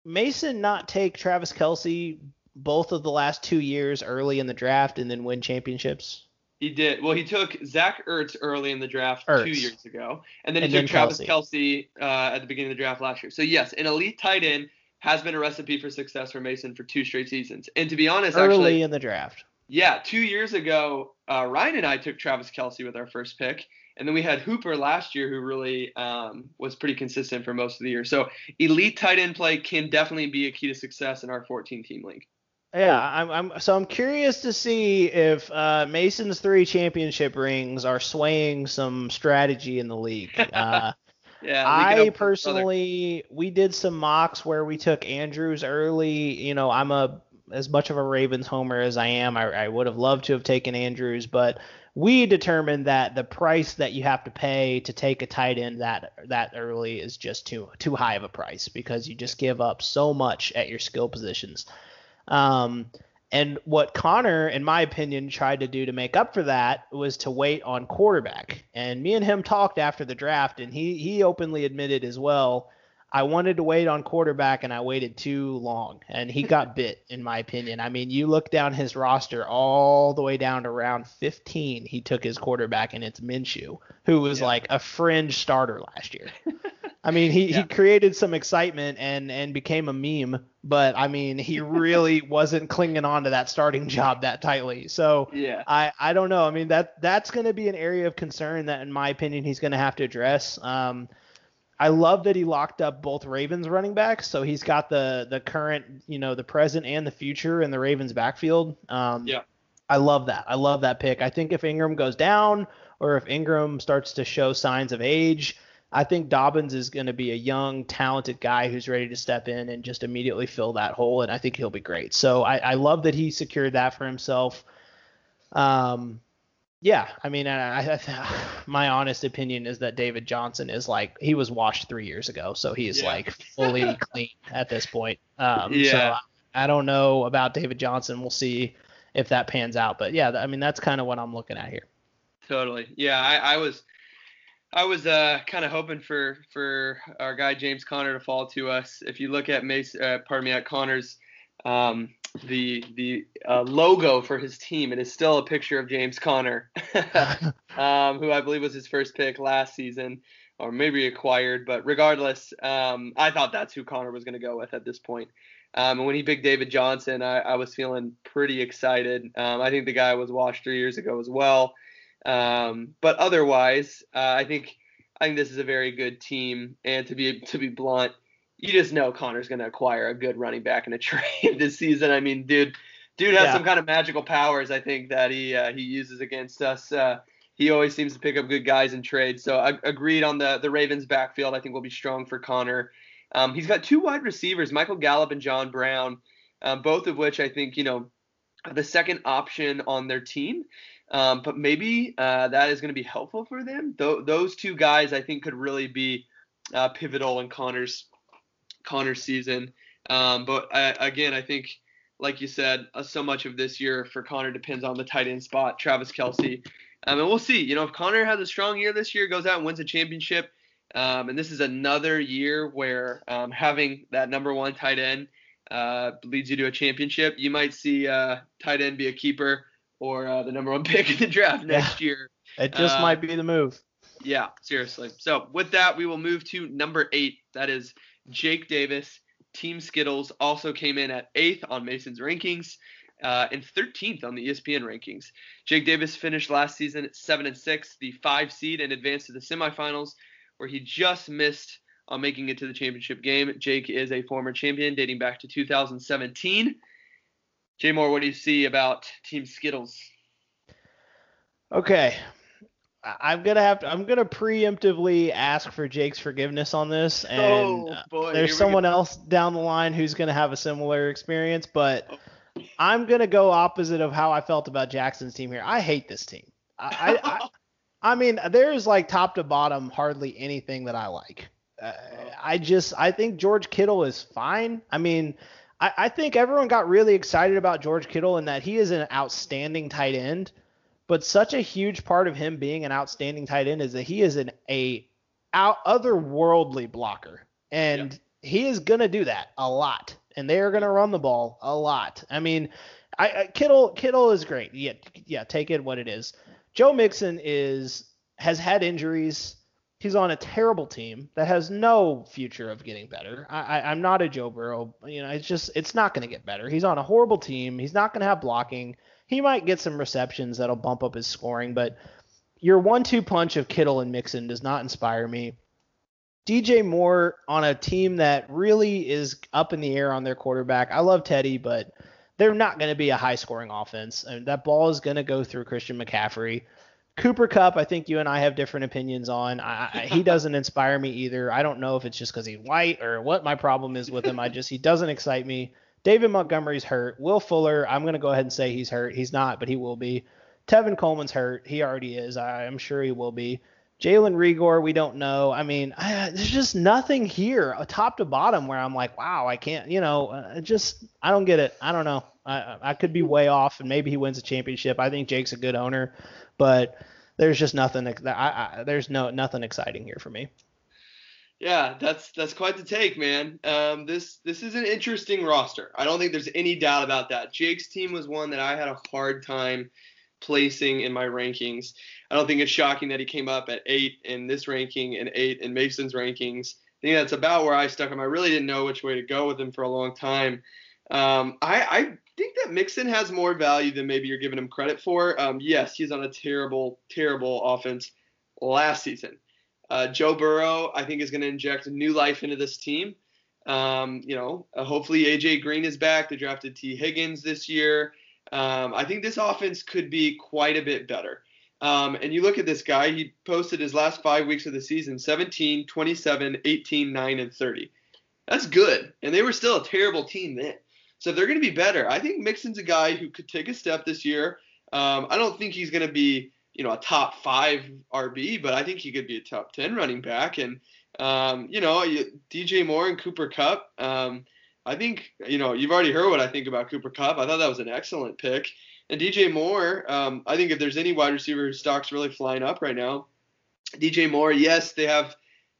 Mason not take Travis Kelce both of the last two years early in the draft and then win championships? He did. Well, he took Zach Ertz early in the draft Ertz. two years ago, and then he And took then Travis Kelce. Kelsey uh, at the beginning of the draft last year. So yes, an elite tight end has been a recipe for success for Mason for two straight seasons. And to be honest, Early actually, in the draft. yeah, two years ago, uh, Ryan and I took Travis Kelce with our first pick, and then we had Hooper last year, who really um, was pretty consistent for most of the year. So elite tight end play can definitely be a key to success in our 14 team league. Yeah, I'm, I'm so I'm curious to see if uh, Mason's three championship rings are swaying some strategy in the league. Uh, Yeah, leak it up I his brother. personally, we did some mocks where we took Andrews early. You know, I'm a as much of a Ravens homer as I am. I, I would have loved to have taken Andrews, but we determined that the price that you have to pay to take a tight end that that early is just too too high of a price because you just give up so much at your skill positions. Um, and what Connor, in my opinion, tried to do to make up for that was to wait on quarterback. And me and him talked after the draft, and he he openly admitted as well. I wanted to wait on quarterback, and I waited too long, and he got bit, in my opinion. I mean, you look down his roster all the way down to round 15. He took his quarterback, and it's Minshew, who was Yeah. like a fringe starter last year. I mean, he, Yeah. he created some excitement and and became a meme, but I mean, he really wasn't clinging on to that starting job that tightly. So Yeah. I I don't know. I mean, that that's going to be an area of concern that, in my opinion, he's going to have to address. Um, I love that he locked up both Ravens running backs, so he's got the the current, you know, the present and the future in the Ravens backfield. Um, Yeah. I love that. I love that pick. I think if Ingram goes down or if Ingram starts to show signs of age, I think Dobbins is going to be a young, talented guy who's ready to step in and just immediately fill that hole, and I think he'll be great. So I, I love that he secured that for himself. Um, yeah, I mean, I, I, my honest opinion is that David Johnson is like he was washed three years ago, so he is Yeah. like fully clean at this point. Um, So Yeah. I don't know about David Johnson. We'll see if that pans out, but yeah, I mean that's kind of what I'm looking at here. Totally. Yeah, I, I was I was uh, kind of hoping for for our guy James Conner to fall to us. If you look at Mace, uh, pardon me, at Connor's um, the the uh, logo for his team, it is still a picture of James Conner, um, who I believe was his first pick last season, or maybe acquired. But regardless, um, I thought that's who Connor was going to go with at this point. Um, and when he picked David Johnson, I, I was feeling pretty excited. Um, I think the guy was washed three years ago as well. Um, but otherwise, uh, I think I think this is a very good team. And to be to be blunt, you just know Connor's going to acquire a good running back in a trade this season. I mean, dude, dude has Yeah. some kind of magical powers. I think that he uh, he uses against us. Uh, he always seems to pick up good guys in trades. So I agreed on the the Ravens backfield. I think will be strong for Connor. Um, he's got two wide receivers, Michael Gallup and John Brown, um, both of which I think you know the second option on their team. Um, but maybe uh, that is going to be helpful for them. Th- those two guys, I think, could really be uh, pivotal in Connor's Connor's season. Um, but I, again, I think, like you said, uh, so much of this year for Connor depends on the tight end spot, Travis Kelce. Um, and we'll see. You know, if Connor has a strong year this year, goes out and wins a championship, um, and this is another year where um, having that number one tight end uh, leads you to a championship, you might see uh, tight end be a keeper or uh, the number one pick in the draft next year. It just Uh, might be the move. Yeah, seriously. So with that, we will move to number eight. That is Jake Davis. Team Skittles also came in at eighth on Mason's rankings uh, and 13th on the ESPN rankings. Jake Davis finished last season at seven and six, the five seed, and advanced to the semifinals, where he just missed on making it to the championship game. Jake is a former champion dating back to 2017. Jay Moore, what do you see about Team Skittles? Okay. I'm gonna have to. I'm gonna preemptively ask for Jake's forgiveness on this, and oh boy, there's someone go. else down the line who's gonna have a similar experience. But I'm gonna go opposite of how I felt about Jackson's team here. I hate this team. I, I, I, I mean, there's like top to bottom hardly anything that I like. Uh, I just I think George Kittle is fine. I mean, I, I think everyone got really excited about George Kittle and that he is an outstanding tight end. But such a huge part of him being an outstanding tight end is that he is an a out otherworldly blocker. And yeah. he is going to do that a lot. And they are going to run the ball a lot. I mean, I, I, Kittle Kittle is great. Yeah, yeah, take it what it is. Joe Mixon is has had injuries. He's on a terrible team that has no future of getting better. I, am not a Joe Burrow. You know, it's just it's not going to get better. He's on a horrible team. He's not going to have blocking. He might get some receptions that'll bump up his scoring, but your one-two punch of Kittle and Mixon does not inspire me. DJ Moore on a team that really is up in the air on their quarterback. I love Teddy, but they're not going to be a high-scoring offense. I mean, that ball is going to go through Christian McCaffrey. Cooper Kupp, I think you and I have different opinions on. I, he doesn't inspire me either. I don't know if it's just because he's white or what my problem is with him. I just he doesn't excite me. David Montgomery's hurt. Will Fuller, I'm going to go ahead and say he's hurt. He's not, but he will be. Tevin Coleman's hurt. He already is. I, am sure he will be. Jalen Reagor, we don't know. I mean, I, there's just nothing here, uh, top to bottom, where I'm like, wow, I can't, you know, uh, just I don't get it. I don't know. I, I could be way off, and maybe he wins a championship. I think Jake's a good owner, but there's just nothing. I, I, there's no nothing exciting here for me. Yeah, that's that's quite the take, man. Um, this this is an interesting roster. I don't think there's any doubt about that. Jake's team was one that I had a hard time placing in my rankings. I don't think it's shocking that he came up at eight in this ranking and eight in Mason's rankings. I think that's about where I stuck him. I really didn't know which way to go with him for a long time. Um, I, I think that Mixon has more value than maybe you're giving him credit for. Um, yes, he's on a terrible, terrible offense last season. Uh, Joe Burrow, I think, is going to inject new life into this team. Um, you know, uh, hopefully AJ Green is back. They drafted Tee Higgins this year. Um, I think this offense could be quite a bit better. Um, and you look at this guy, he posted his last five weeks of the season 17, 27, 18, 9, and 30. That's good. And they were still a terrible team then. So they're going to be better, I think Mixon's a guy who could take a step this year. Um, I don't think he's going to be, you know, a top five RB, but I think he could be a top ten running back. And um, you know, DJ Moore and Cooper Kupp. Um, I think you know you've already heard what I think about Cooper Kupp. I thought that was an excellent pick. And DJ Moore, um, I think if there's any wide receiver stocks really flying up right now, DJ Moore. Yes, they have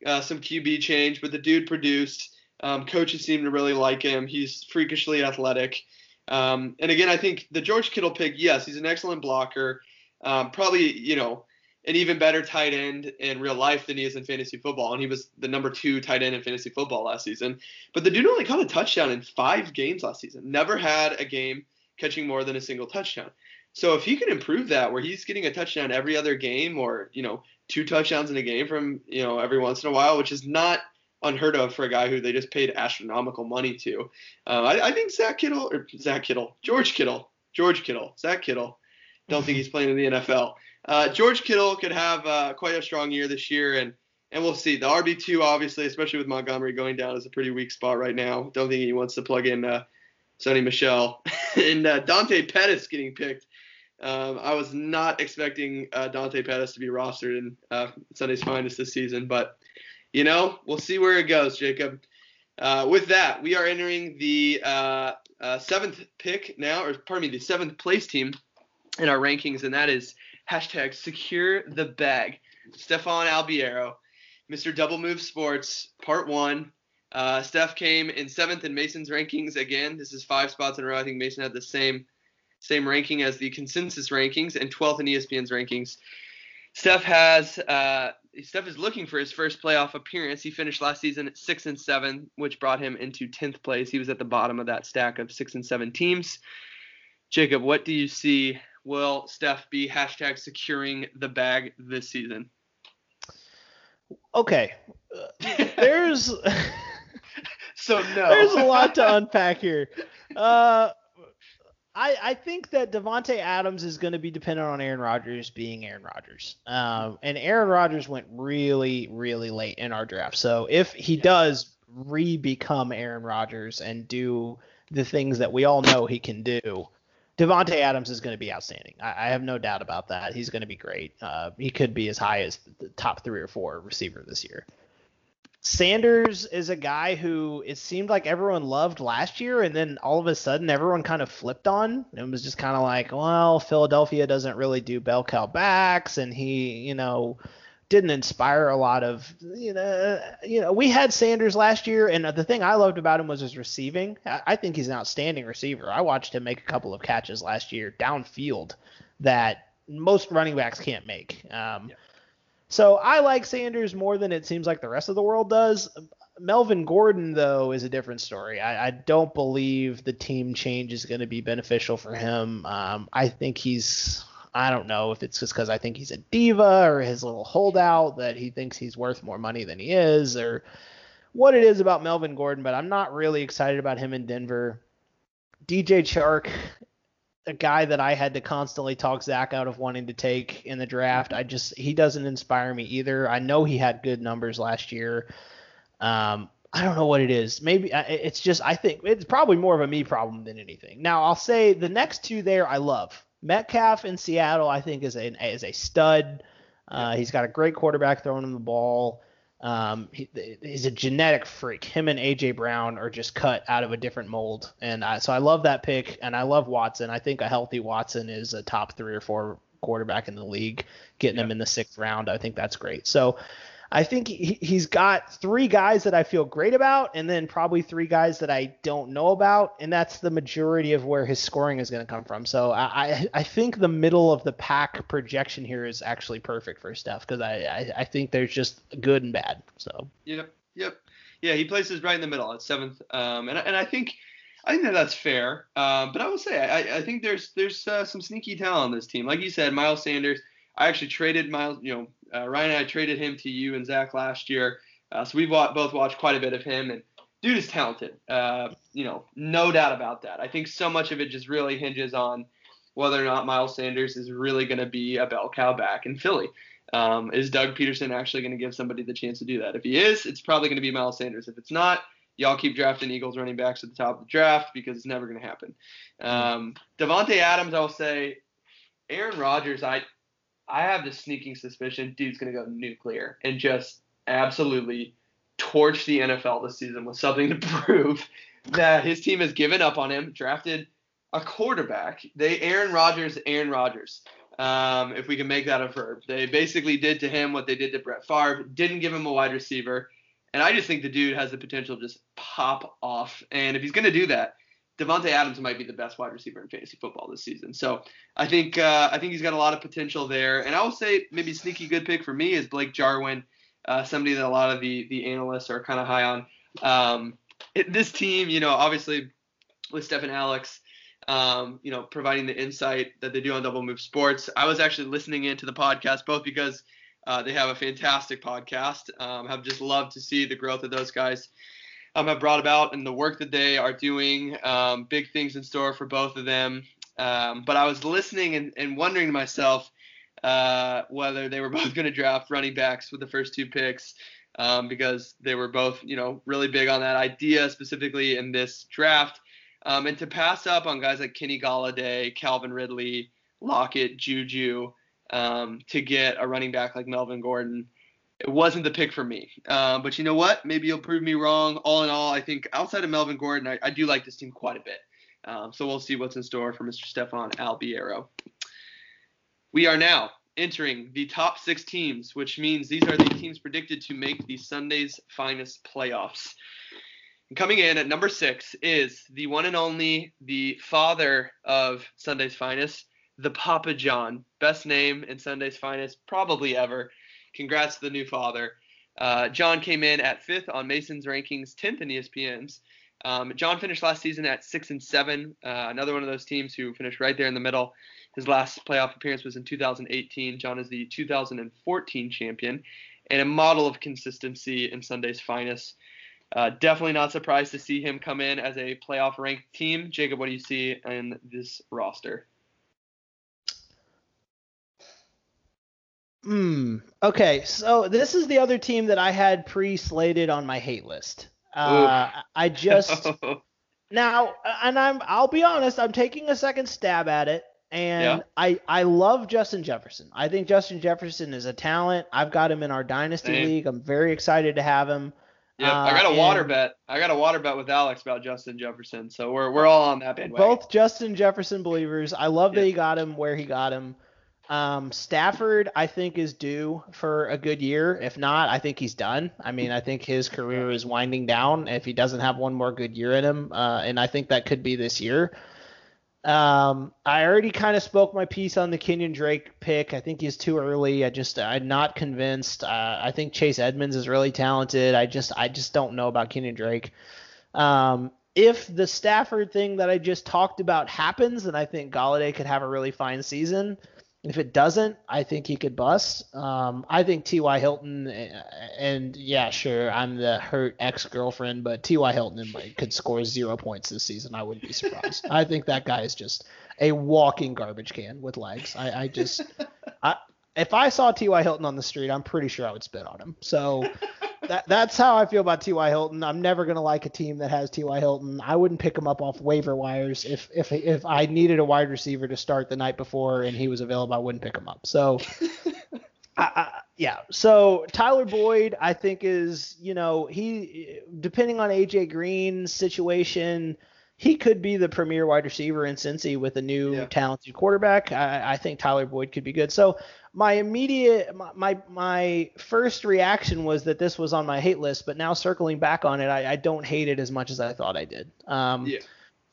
uh, some QB change, but the dude produced. Um, coaches seem to really like him. He's freakishly athletic. Um, and again, I think the George Kittle pick, yes, he's an excellent blocker. Um, probably, you know, an even better tight end in real life than he is in fantasy football. And he was the number two tight end in fantasy football last season. But the dude only caught a touchdown in five games last season. Never had a game catching more than a single touchdown. So if he can improve that, where he's getting a touchdown every other game, or you know, two touchdowns in a game from you know every once in a while, which is not unheard of for a guy who they just paid astronomical money to. Uh, I, I, think Zach Kittle or Zach Kittle, George Kittle, George Kittle, Zach Kittle. Don't think he's playing in the NFL. Uh, George Kittle could have uh, quite a strong year this year, and and we'll see. The RB two, obviously, especially with Montgomery going down, is a pretty weak spot right now. Don't think he wants to plug in uh, Sony Michel and uh, Dante Pettis getting picked. Um, I was not expecting uh, Dante Pettis to be rostered in uh, Sunday's Finest this season, but you know, we'll see where it goes, Jacob. Uh, with that, we are entering the seventh pick now, or pardon me, the seventh place team in our rankings, and that is hashtag secure the bag. Stefan Albiero, Mr. Double Move Sports, part one. Uh, Steph came in seventh in Mason's rankings again. This is five spots in a row. I think Mason had the same same ranking as the consensus rankings and 12th in ESPN's rankings. Steph has uh, Steph is looking for his first playoff appearance. He finished last season at six and seven, which brought him into tenth place. He was at the bottom of that stack of six and seven teams. Jacob, what do you see? Will Steph be hashtag securing the bag this season? Okay, there's so no. There's a lot to unpack here. Uh, I, I think that Davante Adams is going to be dependent on Aaron Rodgers being Aaron Rodgers. Um, and Aaron Rodgers went really, really late in our draft. So if he does re-become Aaron Rodgers and do the things that we all know he can do, Davante Adams is going to be outstanding. I, I, have no doubt about that. He's going to be great. Uh, he could be as high as the top three or four receiver this year. Sanders is a guy who it seemed like everyone loved last year, and then all of a sudden everyone kind of flipped on. It was just kind of like, well, Philadelphia doesn't really do bell cow backs, and he, you know, didn't inspire a lot of you know you know we had Sanders last year and the thing I loved about him was his receiving. I, I think he's an outstanding receiver. I watched him make a couple of catches last year downfield that most running backs can't make. Um, yeah. So I like Sanders more than it seems like the rest of the world does. Melvin Gordon, though, is a different story. I, I don't believe the team change is going to be beneficial for him. Um, I think he's, I don't know if it's just because I think he's a diva or his little holdout that he thinks he's worth more money than he is or what it is about Melvin Gordon, but I'm not really excited about him in Denver. DJ Chark, a guy that I had to constantly talk Zach out of wanting to take in the draft. I just, he doesn't inspire me either. I know he had good numbers last year. Um, I don't know what it is. Maybe it's just I think it's probably more of a me problem than anything. Now I'll say the next two there I love. Metcalf in Seattle I think is a is a stud. Uh, he's got a great quarterback throwing him the ball. Um, he, he's a genetic freak. Him and AJ Brown are just cut out of a different mold, and I, so I love that pick, and I love Watson. I think a healthy Watson is a top three or four quarterback in the league. Getting yeah. him in the sixth round, I think that's great. So I think he, he's got three guys that I feel great about, and then probably three guys that I don't know about, and that's the majority of where his scoring is going to come from. So I, I think the middle of the pack projection here is actually perfect for Steph because I, I, I think there's just good and bad. So yep, yep, yeah, he places right in the middle at seventh, um, and and I think. I think that that's fair, um, but I will say I, I think there's there's uh, some sneaky talent on this team. Like you said, Miles Sanders. I actually traded Miles, you know, uh, Ryan and I traded him to you and Zach last year, uh, so we've both watched quite a bit of him, and dude is talented. Uh, you know, no doubt about that. I think so much of it just really hinges on whether or not Miles Sanders is really going to be a bell cow back in Philly. Um, is Doug Pederson actually going to give somebody the chance to do that? If he is, it's probably going to be Miles Sanders. If it's not, y'all keep drafting Eagles running backs at the top of the draft because it's never going to happen. Um, Davante Adams, I'll say, Aaron Rodgers, I I have this sneaking suspicion dude's going to go nuclear and just absolutely torch the NFL this season with something to prove that his team has given up on him, drafted a quarterback. They Aaron Rodgers, Aaron Rodgers. Um, if we can make that a verb, they basically did to him what they did to Brett Favre. Didn't give him a wide receiver, and I just think the dude has the potential to just pop off. And if he's going to do that, Davante Adams might be the best wide receiver in fantasy football this season. So I think uh, I think he's got a lot of potential there. And I will say maybe sneaky good pick for me is Blake Jarwin, uh, somebody that a lot of the the analysts are kind of high on. Um, it, this team, you know, obviously with Stephen Alex, um, you know, providing the insight that they do on Double Move Sports. I was actually listening into the podcast both because uh, they have a fantastic podcast. Um, have just loved to see the growth of those guys um, have brought about and the work that they are doing. Um, big things in store for both of them. Um, but I was listening and, and wondering to myself uh, whether they were both going to draft running backs with the first two picks um, because they were both, you know, really big on that idea specifically in this draft. Um, and to pass up on guys like Kenny Golladay, Calvin Ridley, Lockett, Juju, um, to get a running back like Melvin Gordon it wasn't the pick for me. Uh, but you know what? Maybe you'll prove me wrong. All in all, I think outside of Melvin Gordon, I, I do like this team quite a bit. Um, so we'll see what's in store for Mr. Stefan Albiero. We are now entering the top six teams, which means these are the teams predicted to make the Sunday's finest playoffs. And coming in at number six is the one and only, the father of Sunday's finest, the Papa John. Best name in Sunday's finest probably ever. Congrats to the new father. Uh, John came in at fifth on Mason's rankings, 10th in ESPN's. Um, John finished last season at six and seven. Uh, another one of those teams who finished right there in the middle. His last playoff appearance was in 2018. John is the 2014 champion and a model of consistency in Sunday's finest. Uh, definitely not surprised to see him come in as a playoff ranked team. Jacob, what do you see in this roster? Hmm. Okay, so this is the other team that I had pre-slated on my hate list. Uh, I just now, and I'm I'll be honest, I'm taking a second stab at it, and yeah. I I love Justin Jefferson. I think Justin Jefferson is a talent. I've got him in our dynasty Same. league. I'm very excited to have him. Yeah, uh, I got a water bet. I got a water bet with Alex about Justin Jefferson, so we're we're all on that bandwagon. Both Justin Jefferson believers. I love that he got him where he got him. Um, Stafford, I think, is due for a good year. If not, I think he's done. I mean, I think his career is winding down if he doesn't have one more good year in him, uh, and I think that could be this year. Um, I already kind of spoke my piece on the Kenyon Drake pick. I think he's too early. I just I'm not convinced. Uh, I think Chase Edmonds is really talented. I just I just don't know about Kenyon Drake. Um, if the Stafford thing that I just talked about happens, then I think Golladay could have a really fine season. If it doesn't, I think he could bust. Um, I think T.Y. Hilton, and yeah, sure, I'm the hurt ex girlfriend, but T.Y. Hilton could score zero points this season. I wouldn't be surprised. I think that guy is just a walking garbage can with legs. I, I just, I, if I saw T.Y. Hilton on the street, I'm pretty sure I would spit on him. So that, that's how I feel about T.Y. Hilton. I'm never gonna like a team that has T.Y. Hilton. I wouldn't pick him up off waiver wires if if if I needed a wide receiver to start the night before and he was available. I wouldn't pick him up. So. I, I, yeah. So Tyler Boyd, I think is you know he depending on AJ Green's situation, he could be the premier wide receiver in Cincy with a new yeah. talented quarterback. I, I, think Tyler Boyd could be good. So my immediate my, my, my first reaction was that this was on my hate list, but now circling back on it, I, I don't hate it as much as I thought I did. Um, yeah.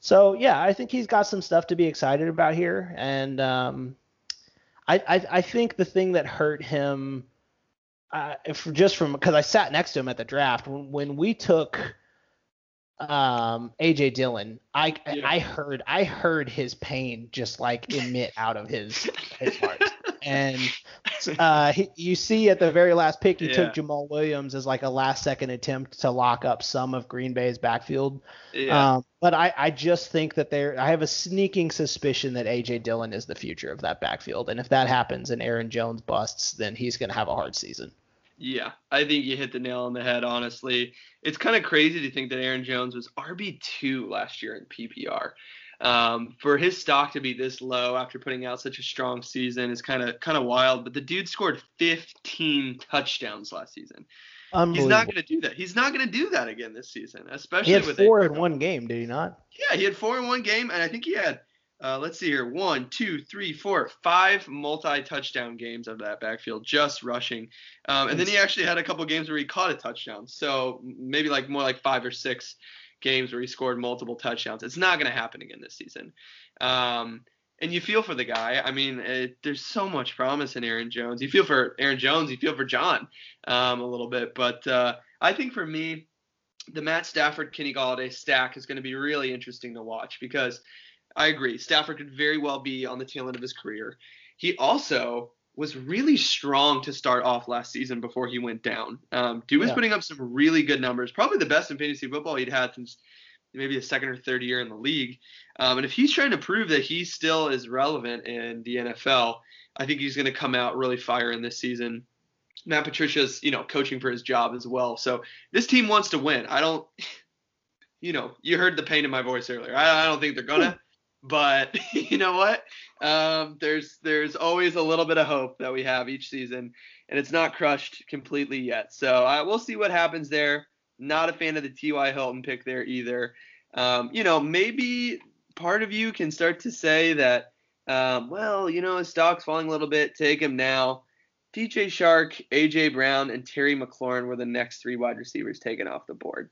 So yeah, I think he's got some stuff to be excited about here, and um, I, I I think the thing that hurt him, uh, if just from because I sat next to him at the draft when, when we took um AJ Dillon, I yeah. I heard I heard his pain just like emit out of his his heart. and uh, he, you see at the very last pick, he yeah. took Jamaal Williams as like a last second attempt to lock up some of Green Bay's backfield. Yeah. Um, but I, I just think that there, I have a sneaking suspicion that AJ Dillon is the future of that backfield, and if that happens and Aaron Jones busts, then he's going to have a hard season. Yeah, I think you hit the nail on the head, honestly. It's kind of crazy to think that Aaron Jones was RB2 last year in PPR. Um, for his stock to be this low after putting out such a strong season is kind of kind of wild. But the dude scored 15 touchdowns last season. He's not going to do that. He's not going to do that again this season, especially he had with four in one game. Did he not? Yeah, he had four in one game, and I think he had uh, let's see here. One, two, three, four, five multi-touchdown games of that backfield, just rushing. Um, and then he actually had a couple games where he caught a touchdown. So maybe like more like five or six games where he scored multiple touchdowns. It's not going to happen again this season. Um, and you feel for the guy. I mean, it, there's so much promise in Aaron Jones. You feel for Aaron Jones. You feel for John um, a little bit. But uh, I think for me, the Matt Stafford Kenny Golladay stack is going to be really interesting to watch because – I agree. Stafford could very well be on the tail end of his career. He also was really strong to start off last season before he went down. Um, Dude was yeah. putting up some really good numbers, probably the best in fantasy football he'd had since maybe the second or third year in the league. Um, and if he's trying to prove that he still is relevant in the NFL, I think he's going to come out really firing this season. Matt Patricia's, you know, coaching for his job as well. So this team wants to win. I don't, you know, you heard the pain in my voice earlier. I, I don't think they're gonna. But you know what? Um, there's there's always a little bit of hope that we have each season, and it's not crushed completely yet. So uh, we'll see what happens there. Not a fan of the T.Y. Hilton pick there either. Um, you know, maybe part of you can start to say that, um, well, you know, his stock's falling a little bit. Take him now. DJ Chark, AJ Brown, and Terry McLaurin were the next three wide receivers taken off the board.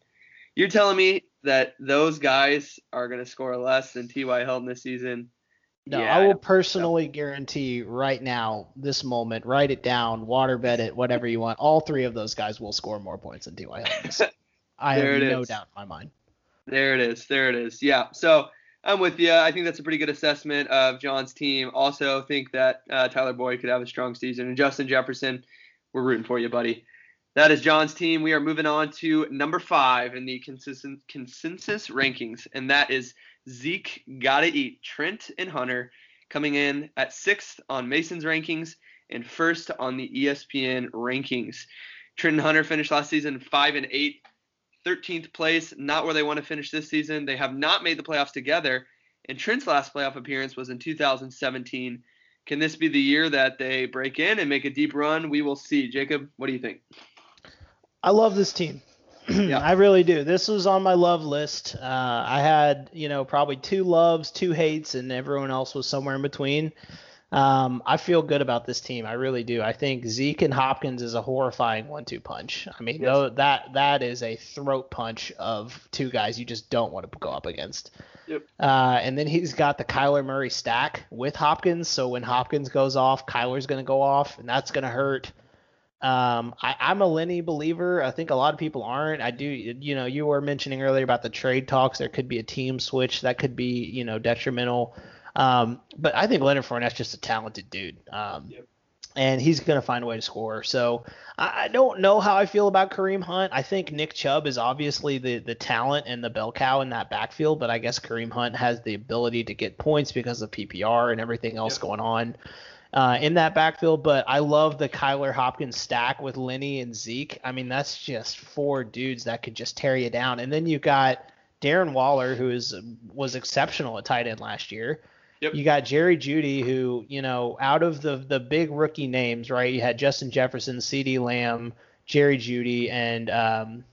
You're telling me that those guys are going to score less than T.Y. Hilton this season? No, yeah, I will personally guarantee right now, this moment, write it down, waterbed it, whatever you want. All three of those guys will score more points than T.Y. Hilton. I have no is. doubt in my mind. There it is. There it is. Yeah. So I'm with you. I think that's a pretty good assessment of John's team. Also, think that uh, Tyler Boyd could have a strong season. And Justin Jefferson, we're rooting for you, buddy. That is John's team. We are moving on to number five in the consensus rankings, and that is Zeke Gotta Eat. Trent and Hunter coming in at sixth on Mason's rankings and first on the ESPN rankings. Trent and Hunter finished last season five and eight, 13th place, not where they want to finish this season. They have not made the playoffs together, and Trent's last playoff appearance was in 2017. Can this be the year that they break in and make a deep run? We will see. Jacob, what do you think? I love this team. yeah. I really do. This was on my love list. Uh, I had, you know, probably two loves, two hates, and everyone else was somewhere in between. Um, I feel good about this team. I really do. I think Zeke and Hopkins is a horrifying one-two punch. I mean, yes. no, that that is a throat punch of two guys you just don't want to go up against. Yep. Uh, and then he's got the Kyler Murray stack with Hopkins. So when Hopkins goes off, Kyler's going to go off, and that's going to hurt. Um, I, am a Lenny believer. I think a lot of people aren't. I do. You know, you were mentioning earlier about the trade talks. There could be a team switch that could be, you know, detrimental. Um, but I think Leonard Fournette's just a talented dude. Um, yep. And he's going to find a way to score. So I, I don't know how I feel about Kareem Hunt. I think Nick Chubb is obviously the, the talent and the bell cow in that backfield, but I guess Kareem Hunt has the ability to get points because of PPR and everything else yep. going on. Uh, in that backfield. But I love the Kyler Hopkins stack with Lenny and Zeke. I mean, that's just four dudes that could just tear you down. And then you got Darren Waller, who is was exceptional at tight end last year. Yep. You got Jerry Jeudy, who, you know, out of the the big rookie names, right? You had Justin Jefferson, CeeDee Lamb, Jerry Jeudy, and um,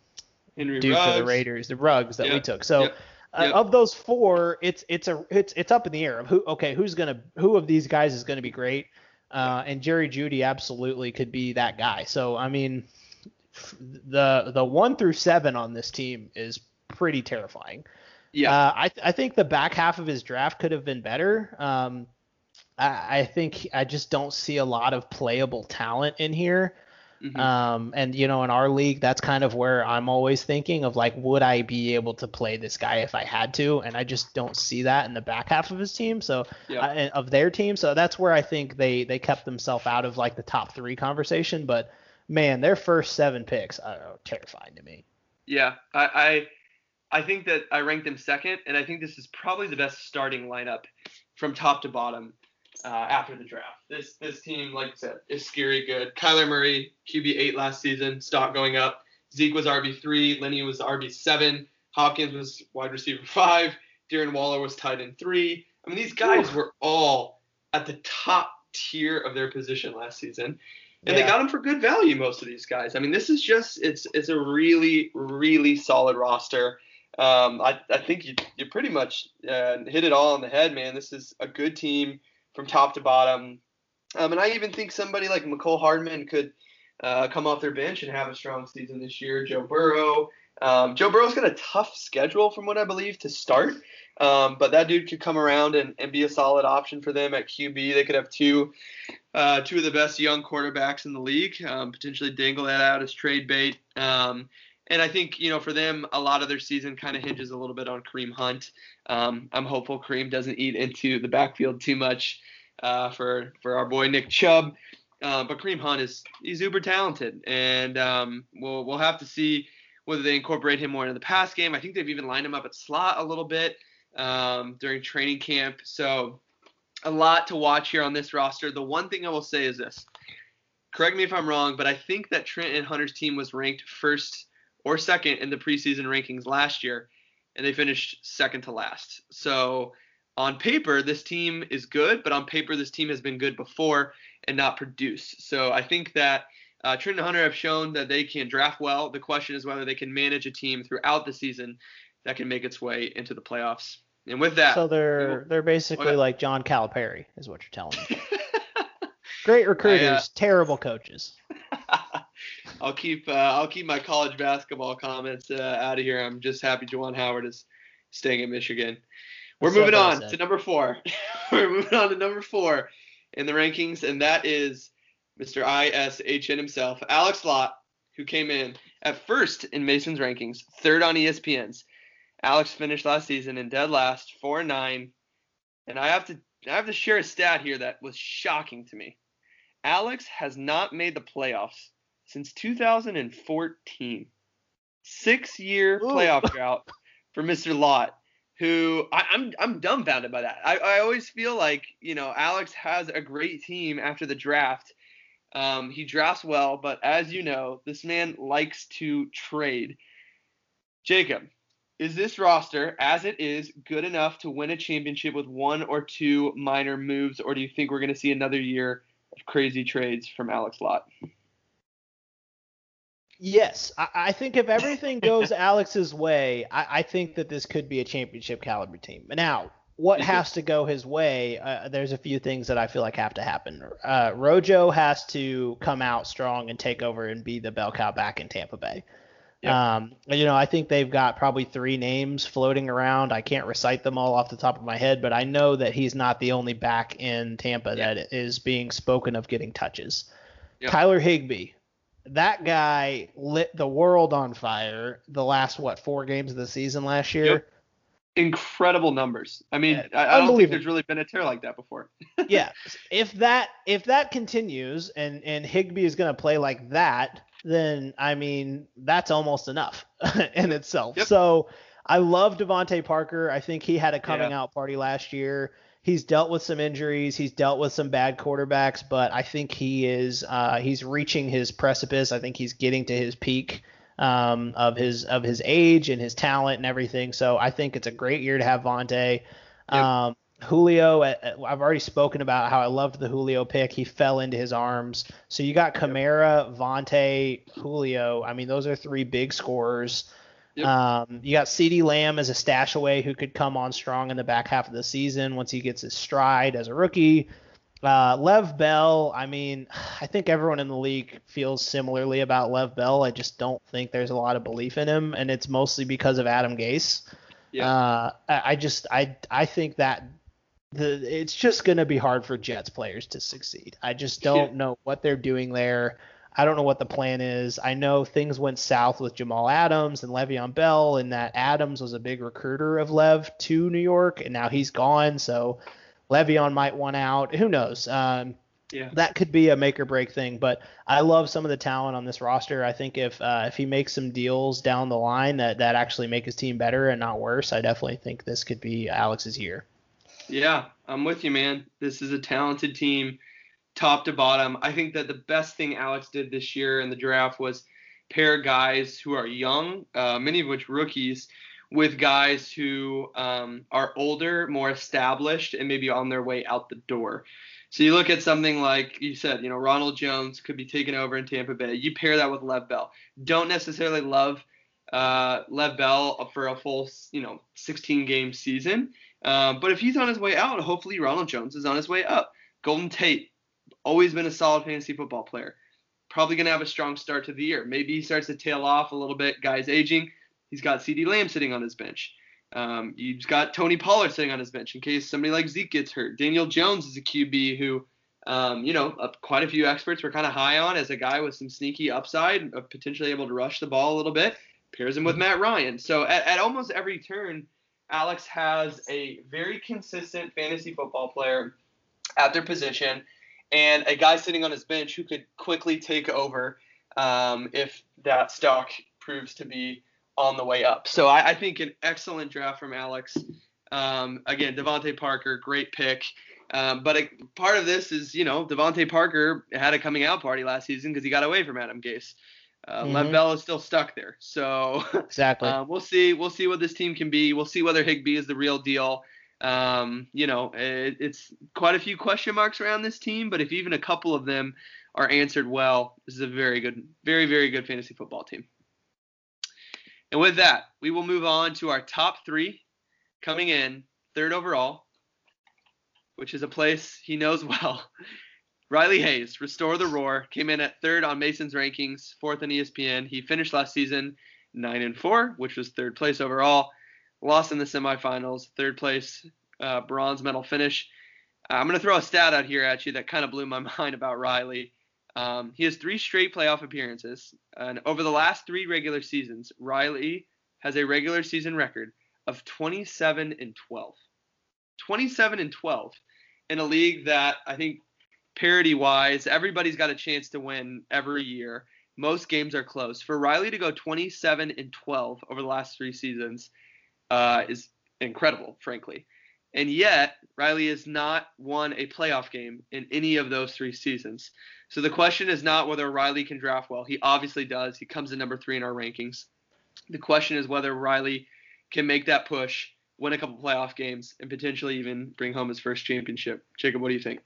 Henry dude Ruggs. for the Raiders, the Rugs that yep. we took. So yep. Uh, of those four, it's it's a it's it's up in the air of who okay who's gonna who of these guys is gonna be great, uh, and Jerry Jeudy absolutely could be that guy. So I mean, the the one through seven on this team is pretty terrifying. Yeah, uh, I I think the back half of his draft could have been better. Um, I, I think I just don't see a lot of playable talent in here. Mm-hmm. Um, and you know, in our league, that's kind of where I'm always thinking of like, would I be able to play this guy if I had to? And I just don't see that in the back half of his team. So yeah. uh, of their team. So that's where I think they they kept themselves out of like the top three conversation. But man, their first seven picks are terrifying to me. Yeah, I, I I think that I ranked them second, and I think this is probably the best starting lineup from top to bottom uh, after the draft. This this team, like I said, is scary good. Kyler Murray, QB eight last season, stock going up. Zeke was RB three, Lenny was RB seven, Hopkins was wide receiver five, Darren Waller was tight end three. I mean, these guys Ooh. were all at the top tier of their position last season. And yeah. they got them for good value, most of these guys. I mean, this is just it's it's a really, really solid roster. Um, I, I think you you pretty much uh, hit it all on the head, man. This is a good team from top to bottom. Um, and I even think somebody like Mecole Hardman could uh, come off their bench and have a strong season this year. Joe Burrow. Um, Joe Burrow's got a tough schedule, from what I believe, to start. Um, but that dude could come around and, and be a solid option for them at QB. They could have two uh, two of the best young quarterbacks in the league. Um, potentially dangle that out as trade bait. Um, and I think you know for them, a lot of their season kind of hinges a little bit on Kareem Hunt. Um, I'm hopeful Kareem doesn't eat into the backfield too much uh, for for our boy Nick Chubb. Uh, but Kareem Hunt is he's uber talented, and um, we'll we'll have to see whether they incorporate him more into the pass game. I think they've even lined him up at slot a little bit um, during training camp. So a lot to watch here on this roster. The one thing I will say is this. Correct me if I'm wrong, but I think that Trent and Hunter's team was ranked first or second in the preseason rankings last year, and they finished second to last. So on paper, this team is good, but on paper, this team has been good before and not produced. So I think that uh, Trent and Hunter have shown that they can draft well. The question is whether they can manage a team throughout the season that can make its way into the playoffs. And with that, so they're will, they're basically okay. like John Calipari, is what you're telling me. Great recruiters, I, uh, terrible coaches. I'll keep uh, I'll keep my college basketball comments uh, out of here. I'm just happy Juwan Howard is staying at Michigan. We're That's moving on to number four. We're moving on to number four in the rankings, and that is Mr. ISHN himself, Alex Lott, who came in at first in Mason's rankings, third on ESPN's. Alex finished last season in dead last, four and nine, and I have to I have to share a stat here that was shocking to me. Alex has not made the playoffs since 2014. Six year playoff drought for Mr. Lott, who I, am I'm, I'm dumbfounded by that. I, I always feel like, you know, Alex has a great team after the draft. Um, he drafts well, but as you know, this man likes to trade. Jacob, is this roster, as it is, good enough to win a championship with one or two minor moves, or do you think we're going to see another year of crazy trades from Alex Lott? Yes, I, I, think if everything goes Alex's way, I, I, think that this could be a championship caliber team. Now, what has to go his way, uh, there's a few things that I feel like have to happen. Uh, Rojo has to come out strong and take over and be the bell cow back in Tampa Bay. Yep. Um, you know, I think they've got probably three names floating around. I can't recite them all off the top of my head, but I know that he's not the only back in Tampa yep. that is being spoken of getting touches. Yep. Tyler Higbee, that guy lit the world on fire the last what four games of the season last year incredible numbers. I mean, yeah, I, I don't think there's really been a tear like that before. yeah, if that if that continues and and Higbee is going to play like that, then I mean that's almost enough in itself. Yep. So I love DeVante Parker. I think he had a coming yeah. out party last year. He's dealt with some injuries. He's dealt with some bad quarterbacks, but I think he is uh, he's reaching his precipice. I think he's getting to his peak um, of his of his age and his talent and everything. So I think it's a great year to have Vontae. Yep. Um, Julio, uh, uh, I've already spoken about how I loved the Julio pick. He fell into his arms. So you got Kamara, Vontae, Julio. I mean, those are three big scorers. Yep. Um, you got CeeDee Lamb as a stash away who could come on strong in the back half of the season once he gets his stride as a rookie. Uh, Lev Bell, I mean, I think everyone in the league feels similarly about Lev Bell. I just don't think there's a lot of belief in him, and it's mostly because of Adam Gase. Yeah. Uh, I, just I I think that the it's just gonna be hard for Jets players to succeed. I just don't know what they're doing there. I don't know what the plan is. I know things went south with Jamal Adams and Le'Veon Bell, and that Adams was a big recruiter of Lev to New York, and now he's gone. So Le'Veon might want out. Who knows? Um, yeah. That could be a make or break thing, but I love some of the talent on this roster. I think if uh, if he makes some deals down the line that, that actually make his team better and not worse, I definitely think this could be Alex's year. Yeah, I'm with you, man. This is a talented team, top to bottom. I think that the best thing Alex did this year in the draft was pair guys who are young, uh, many of which rookies, with guys who um, are older, more established, and maybe on their way out the door. So you look at something like you said, you know, Ronald Jones could be taken over in Tampa Bay. You pair that with Lev Bell. Don't necessarily love uh, Lev Bell for a full, you know, 16 game season. Um, but if he's on his way out, hopefully Ronald Jones is on his way up. Golden Tate, always been a solid fantasy football player. Probably going to have a strong start to the year. Maybe he starts to tail off a little bit. Guys aging. He's got CeeDee Lamb sitting on his bench. Um, you've got Tony Pollard sitting on his bench in case somebody like Zeke gets hurt. Daniel Jones is a QB who, um, you know, uh, quite a few experts were kind of high on as a guy with some sneaky upside, of potentially able to rush the ball a little bit. Pairs him with Matt Ryan. So at, at almost every turn, Alex has a very consistent fantasy football player at their position and a guy sitting on his bench who could quickly take over um, if that stock proves to be on the way up. So I, I think an excellent draft from Alex. Um, again, DeVante Parker, great pick. Um, but a, part of this is, you know, DeVante Parker had a coming out party last season because he got away from Adam Gase. Uh, mm-hmm. Lev Bell is still stuck there. So exactly, uh, we'll see. We'll see what this team can be. We'll see whether Higbee is the real deal. Um, you know, it, it's quite a few question marks around this team, but if even a couple of them are answered well, this is a very good, very, very good fantasy football team. And with that, we will move on to our top three coming in third overall, which is a place he knows well. Riley Hayes, Restore the Roar, came in at third on Mason's rankings, fourth on ESPN. He finished last season nine and four, which was third place overall. Lost in the semifinals, third place, uh, bronze medal finish. I'm going to throw a stat out here at you that kind of blew my mind about Riley. Um, he has three straight playoff appearances, and over the last three regular seasons, Riley has a regular season record of 27 and 12. 27 and 12 in a league that I think parity wise, everybody's got a chance to win every year. Most games are close. For Riley to go 27 and 12 over the last three seasons uh, is incredible, frankly. And yet, Riley has not won a playoff game in any of those three seasons. So the question is not whether Riley can draft well. He obviously does. He comes in number three in our rankings. The question is whether Riley can make that push, win a couple playoff games, and potentially even bring home his first championship. Jacob, what do you think?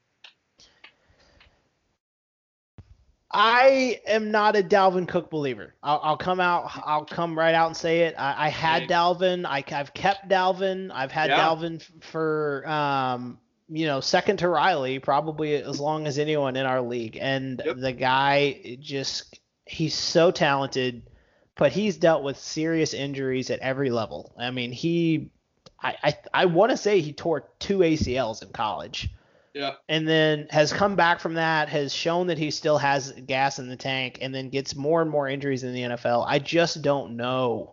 I am not a Dalvin Cook believer. I'll, I'll come out. I'll come right out and say it. I, I had. Dalvin. I, have kept Dalvin. I've had Yeah. Dalvin f- for um, you know, second to Riley, probably as long as anyone in our league. And Yep. the guy just he's so talented, but he's dealt with serious injuries at every level. I mean, he I I, I want to say he tore two ACLs in college Yeah. and then has come back from that, has shown that he still has gas in the tank, and then gets more and more injuries in the NFL. I just don't know.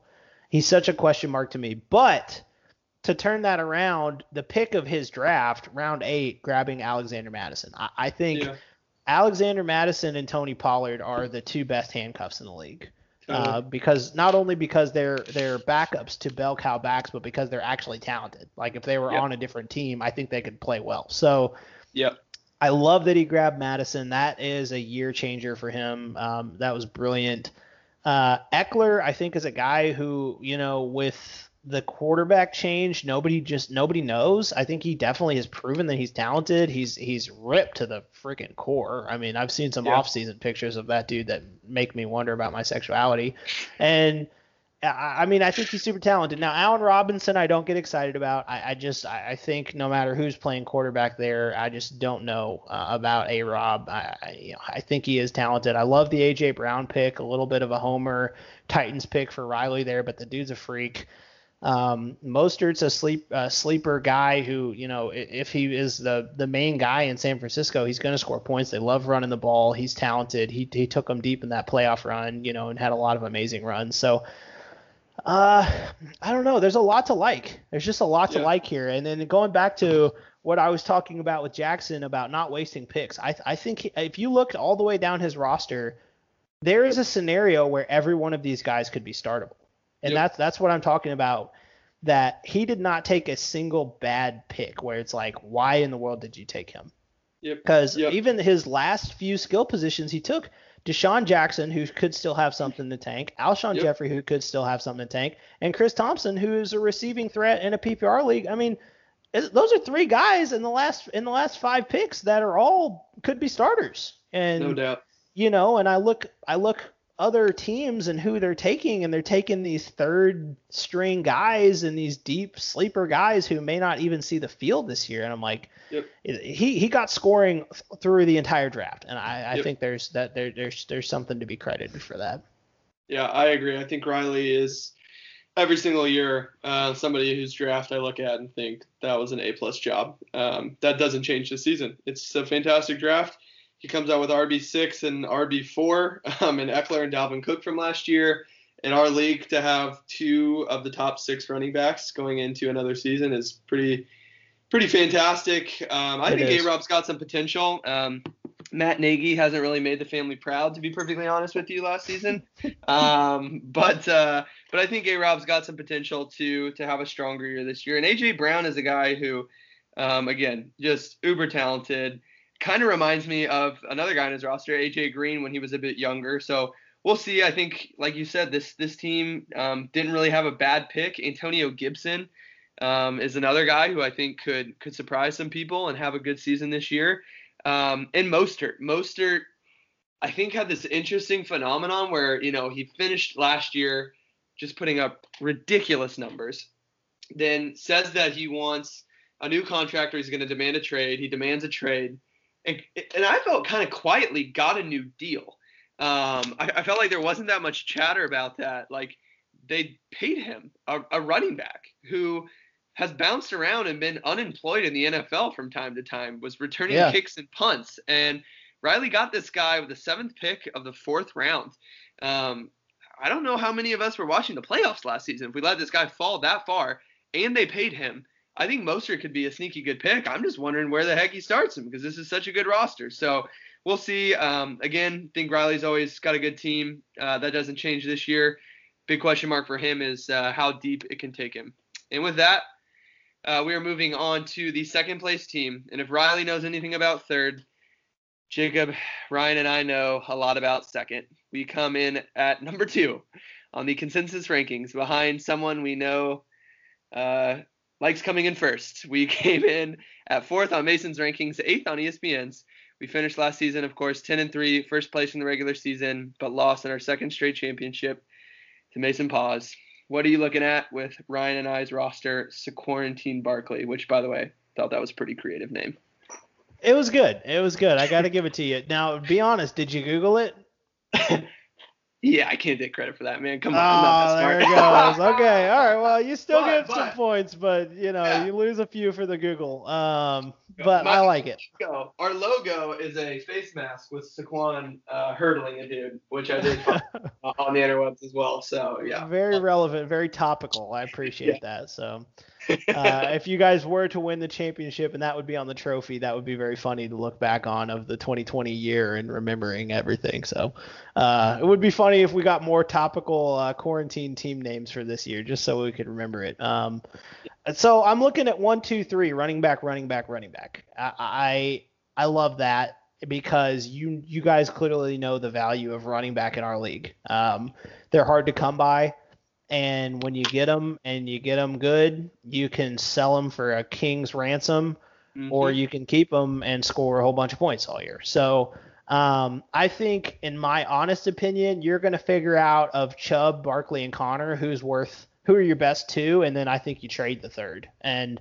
He's such a question mark to me. But to turn that around, the pick of his draft, round eight, grabbing Alexander Mattison. I, I think Yeah. Alexander Mattison and Tony Pollard are the two best handcuffs in the league. Uh, because not only because they're they're backups to bell cow backs, but because they're actually talented. Like if they were Yep. on a different team, I think they could play well. So yeah, I love that he grabbed Mattison. That is a year changer for him. Um, that was brilliant. Uh, Ekeler, I think, is a guy who, you know, with the quarterback change, nobody just nobody knows. I think he definitely has proven that he's talented. He's he's ripped to the freaking core. I mean, I've seen some Yeah. off-season pictures of that dude that make me wonder about my sexuality. And I I mean, I think he's super talented. Now, Allen Robinson, I don't get excited about. I, I just, I, I think no matter who's playing quarterback there, I just don't know uh, about A. Rob. I, I, you know, I think he is talented. I love the AJ Brown pick, a little bit of a homer. Titans pick for Riley there, but the dude's a freak. Um, Mostert's a sleep uh, sleeper guy who, you know, if he is the the main guy in San Francisco, he's going to score points. They love running the ball. He's talented. He he took them deep in that playoff run, you know, and had a lot of amazing runs. So. Uh, I don't know. There's a lot to like. There's just a lot to Yeah. like here. And then going back to what I was talking about with Jackson about not wasting picks, I I think he- if you looked all the way down his roster, there is a scenario where every one of these guys could be startable, and Yep. that's that's what I'm talking about. That he did not take a single bad pick where it's like, why in the world did you take him? Because Yep. even his last few skill positions he took, DeSean Jackson, who could still have something to tank, Alshon Yep. Jeffery, who could still have something to tank, and Chris Thompson, who is a receiving threat in a PPR league. I mean, those are three guys in the last in the last five picks that are all could be starters. And No doubt. you know, and I look I look other teams and who they're taking, and they're taking these third string guys and these deep sleeper guys who may not even see the field this year. And I'm like, Yep. he he got scoring through the entire draft, and I, I Yep. think there's that there, there's there's something to be credited for that. Yeah, I agree. I think Riley is every single year uh, somebody whose draft I look at and think that was an A plus job. Um, that doesn't change this season. It's a fantastic draft. He comes out with RB six and RB four, um, and Ekeler and Dalvin Cook from last year. In our league, to have two of the top six running backs going into another season is pretty pretty fantastic. Um, I It think. A Rob's got some potential. Um, Matt Nagy hasn't really made the family proud, to be perfectly honest with you, last season. Um, but uh, but I think A Rob's got some potential to to have a stronger year this year. And AJ Brown is a guy who, um, again, just uber talented. Kind of reminds me of another guy in his roster, AJ Green, when he was a bit younger. So we'll see. I think, like you said, this this team um, didn't really have a bad pick. Antonio Gibson um, is another guy who I think could could surprise some people and have a good season this year. Um, and Mostert, Mostert, I think had this interesting phenomenon where you know he finished last year just putting up ridiculous numbers, then says that he wants a new contract or he's going to demand a trade. He demands a trade, and, and I felt kind of quietly got a new deal. Um, I, I felt like there wasn't that much chatter about that. Like they paid him a, a running back who has bounced around and been unemployed in the NFL from time to time, was returning Yeah. kicks and punts. And Riley got this guy with the seventh pick of the fourth round. Um, I don't know how many of us were watching the playoffs last season. If we let this guy fall that far and they paid him, I think Mostert could be a sneaky good pick. I'm just wondering where the heck he starts him because this is such a good roster. So we'll see. Um, again, think Riley's always got a good team. Uh, that doesn't change this year. Big question mark for him is uh, how deep it can take him. And with that, uh, we are moving on to the second place team. And if Riley knows anything about third, Jacob, Ryan, and I know a lot about second. We come in at number two on the consensus rankings behind someone we know uh, likes coming in first. We came in at fourth on Mason's rankings, eighth on ESPN's. We finished last season, of course, 10 and 3, first place in the regular season, but lost in our second straight championship to Mason Pause. What are you looking at with Ryan and I's roster, Quarantine Barkley, which, by the way, thought that was a pretty creative name. It was good. It was good. I got to give it to you. Now, be honest. Did you Google it? Yeah, I can't take credit for that, man. Come on, oh, I'm not that there it goes. okay, all right. Well, you still But- get but- some points, but you know Yeah. you lose a few for the Google. Um, but My- I like it. Our logo is a face mask with Saquon uh, hurdling a dude, which I did find on the interwebs as well. So yeah. Very relevant, very topical. I appreciate that. So, uh, if you guys were to win the championship and that would be on the trophy, that would be very funny to look back on of the 2020 year and remembering everything. So, uh, it would be funny if we got more topical uh, quarantine team names for this year, just so we could remember it. Um, so I'm looking at one, two, three, running back, running back, running back. I I, I love that because you you guys clearly know the value of running back in our league. Um, they're hard to come by, and when you get them and you get them good, you can sell them for a king's ransom, or Mhm. you can keep them and score a whole bunch of points all year. So. Um, I think, in my honest opinion, you're going to figure out of Chubb, Barkley, and Connor who's worth, who are your best two, and then I think you trade the third, and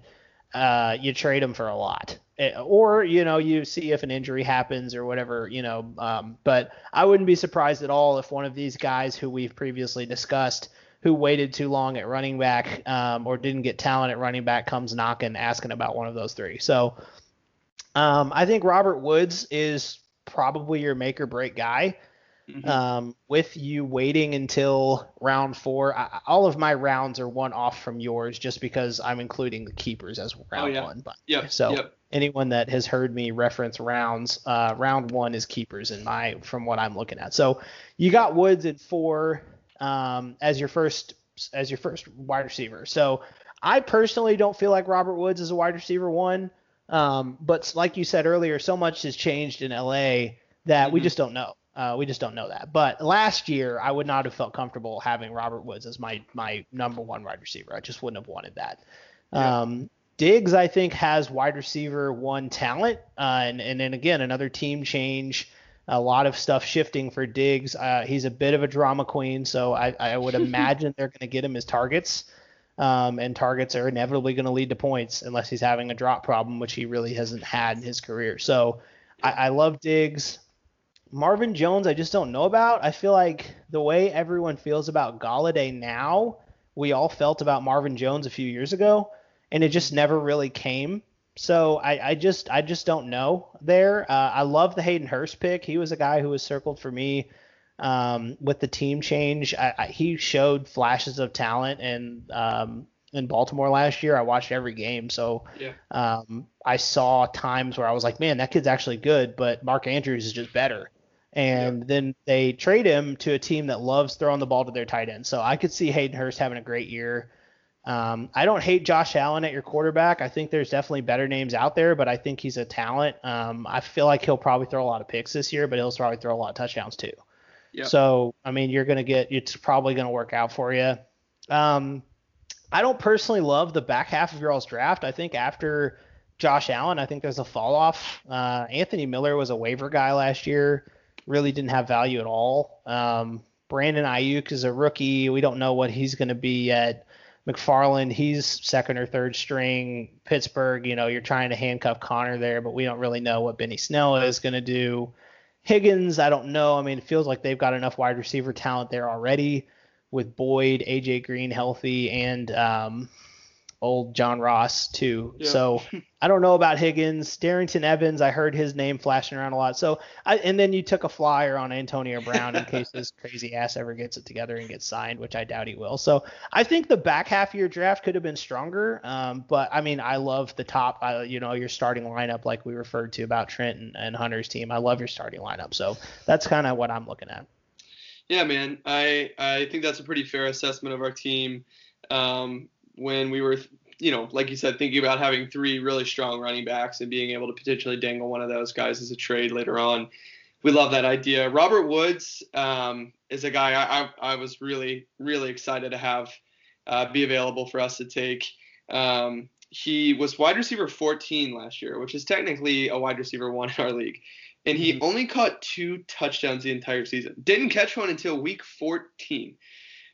uh, you trade them for a lot, Eh, or you know you see if an injury happens or whatever, you know. Um, but I wouldn't be surprised at all if one of these guys who we've previously discussed, who waited too long at running back um, or didn't get talent at running back, comes knocking asking about one of those three. So um, I think Robert Woods is probably your make or break guy. Mhm. Um, with you waiting until round four, I, all of my rounds are one off from yours just because I'm including the keepers as round Oh, yeah. one. But Yep. so Yep. anyone that has heard me reference rounds, uh, round one is keepers in my from what I'm looking at. So you got Woods at four um, as your first as your first wide receiver. So I personally don't feel like Robert Woods is a wide receiver one. Um, but like you said earlier, so much has changed in LA that we Mhm. just don't know. Uh, we just don't know that. But last year, I would not have felt comfortable having Robert Woods as my my number one wide receiver. I just wouldn't have wanted that. Yeah. Um, Diggs, I think, has wide receiver one talent, uh, and and then again another team change, a lot of stuff shifting for Diggs. Uh, he's a bit of a drama queen, so I, I would imagine they're going to get him as targets, um, and targets are inevitably going to lead to points unless he's having a drop problem, which he really hasn't had in his career. So I, I love Diggs. Marvin Jones, I just don't know about. I feel like the way everyone feels about Golladay now, we all felt about Marvin Jones a few years ago, and it just never really came. So I, I just I just don't know there. Uh, I love the Hayden Hurst pick. He was a guy who was circled for me um, with the team change. I, I, he showed flashes of talent and um, in Baltimore last year. I watched every game, so Yeah. um, I saw times where I was like, man, that kid's actually good, but Mark Andrews is just better. And then they trade him to a team that loves throwing the ball to their tight end. So I could see Hayden Hurst having a great year. Um, I don't hate Josh Allen at your quarterback. I think there's definitely better names out there, but I think he's a talent. Um, I feel like he'll probably throw a lot of picks this year, but he'll probably throw a lot of touchdowns too. Yep. So I mean, you're gonna get it's probably gonna work out for you. Um, I don't personally love the back half of your all's draft. I think after Josh Allen, I think there's a fall off. Uh, Anthony Miller was a waiver guy last year, really didn't have value at all. Um, Brandon Aiyuk is a rookie. We don't know what he's going to be yet. McFarland, he's second or third string. Pittsburgh, you know, you're trying to handcuff Connor there, but we don't really know what Benny Snell is going to do. Higgins, I don't know. I mean, it feels like they've got enough wide receiver talent there already with Boyd, AJ Green healthy, and um, old John Ross too. Yeah. So I don't know about Higgins, Darrynton Evans. I heard his name flashing around a lot. So I, and then you took a flyer on Antonio Brown in case this crazy ass ever gets it together and gets signed, which I doubt he will. So I think the back half of your draft could have been stronger. Um, but I mean, I love the top. Uh, you know, your starting lineup, like we referred to about Trent and, and Hunter's team. I love your starting lineup. So that's kind of what I'm looking at. Yeah, man. I I think that's a pretty fair assessment of our team. Um, when we were, you know, like you said, thinking about having three really strong running backs and being able to potentially dangle one of those guys as a trade later on, we love that idea. Robert Woods um, is a guy I, I, I was really really excited to have uh, be available for us to take. Um, he was wide receiver 14 last year, which is technically a wide receiver one in our league. And he mm-hmm. only caught two touchdowns the entire season. Didn't catch one until week 14.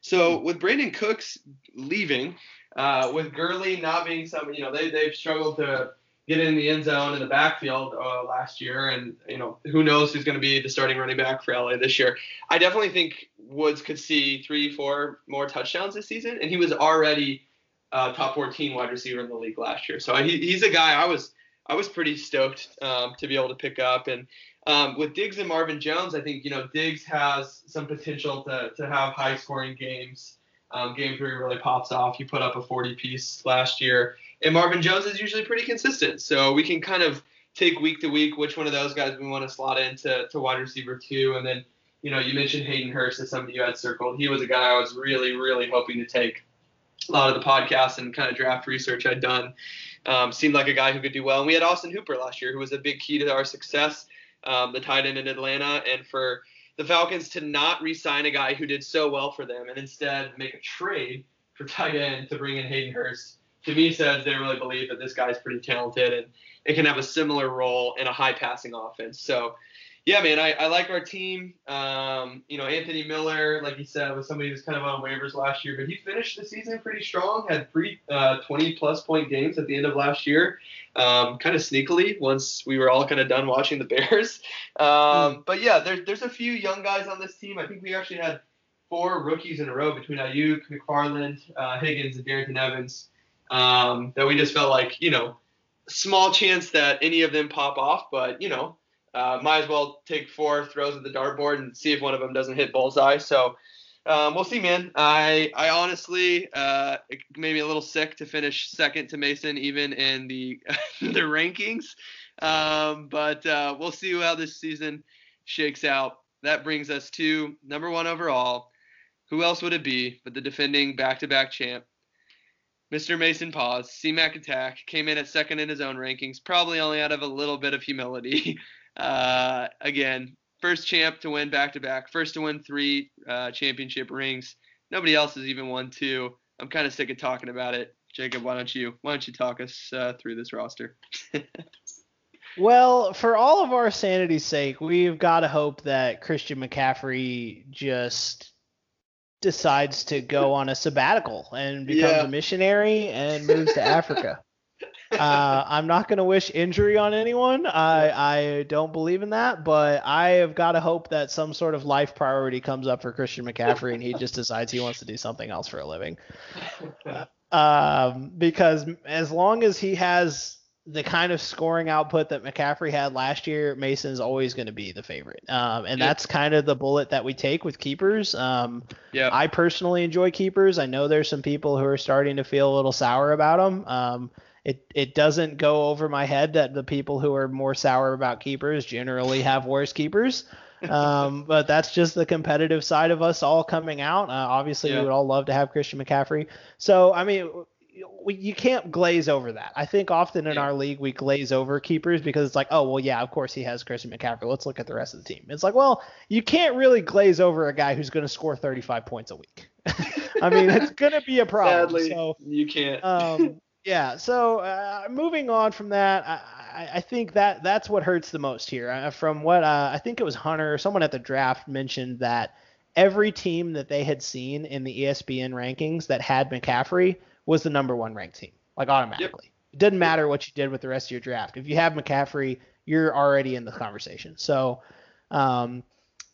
So mm-hmm. with Brandin Cooks leaving, uh, with Gurley not being some, you know, they they've struggled to get in the end zone in the backfield uh, last year, and you know who knows who's going to be the starting running back for LA this year. I definitely think Woods could see three, four more touchdowns this season, and he was already uh, top 14 wide receiver in the league last year. So he, he's a guy I was I was pretty stoked um, to be able to pick up. And um, with Diggs and Marvin Jones, I think you know Diggs has some potential to to have high scoring games. Um, game three really pops off. He put up a 40 piece last year. And Marvin Jones is usually pretty consistent. So we can kind of take week to week which one of those guys we want to slot into to wide receiver two. And then, you know, you mentioned Hayden Hurst as somebody you had circled. He was a guy I was really, really hoping to take. A lot of the podcasts and kind of draft research I'd done um, seemed like a guy who could do well. And we had Austin Hooper last year, who was a big key to our success, um, the tight end in Atlanta. And for the Falcons to not re-sign a guy who did so well for them and instead make a trade for tight end to bring in Hayden Hurst to me says they really believe that this guy's pretty talented and it can have a similar role in a high passing offense. So, yeah, man, I, I like our team. Um, you know, Anthony Miller, like you said, was somebody who's kind of on waivers last year, but he finished the season pretty strong. Had three uh, 20 plus point games at the end of last year, um, kind of sneakily once we were all kind of done watching the Bears. Um, but yeah, there's there's a few young guys on this team. I think we actually had four rookies in a row between Aiyuk, McFarland, uh, Higgins, and Darrynton Evans um, that we just felt like, you know, small chance that any of them pop off, but, you know, uh, might as well take four throws at the dartboard and see if one of them doesn't hit bullseye. So um, we'll see, man. I I honestly uh, made me a little sick to finish second to Mason even in the the rankings, um, but uh, we'll see how this season shakes out. That brings us to number one overall. Who else would it be but the defending back-to-back champ, Mr. Mason Pause, CMAC Attack, came in at second in his own rankings, probably only out of a little bit of humility. Uh, again, first champ to win back to back, first to win three uh, championship rings. Nobody else has even won two. I'm kind of sick of talking about it. Jacob, why don't you why don't you talk us uh, through this roster? well, for all of our sanity's sake, we've got to hope that Christian McCaffrey just decides to go on a sabbatical and becomes yeah. a missionary and moves to Africa. Uh, I'm not going to wish injury on anyone. I, I don't believe in that, but I have got to hope that some sort of life priority comes up for Christian McCaffrey and he just decides he wants to do something else for a living. Um, because as long as he has the kind of scoring output that McCaffrey had last year, Mason's always going to be the favorite. Um, and that's kind of the bullet that we take with keepers. Um, yeah. I personally enjoy keepers. I know there's some people who are starting to feel a little sour about them. Um, it, it doesn't go over my head that the people who are more sour about keepers generally have worse keepers. um, but that's just the competitive side of us all coming out. Uh, obviously, yeah. we would all love to have Christian McCaffrey. So, I mean, we, you can't glaze over that. I think often in yeah. our league we glaze over keepers because it's like, oh well, yeah, of course he has Christian McCaffrey. Let's look at the rest of the team. It's like, well, you can't really glaze over a guy who's going to score 35 points a week. I mean, it's going to be a problem. Sadly, so, you can't. um, yeah. So uh, moving on from that, I, I, think that that's what hurts the most here. Uh, from what uh, I think it was Hunter, someone at the draft mentioned that every team that they had seen in the ESPN rankings that had McCaffrey was the number one ranked team, like automatically. Yep. It doesn't matter what you did with the rest of your draft. If you have McCaffrey, you're already in the conversation. So um,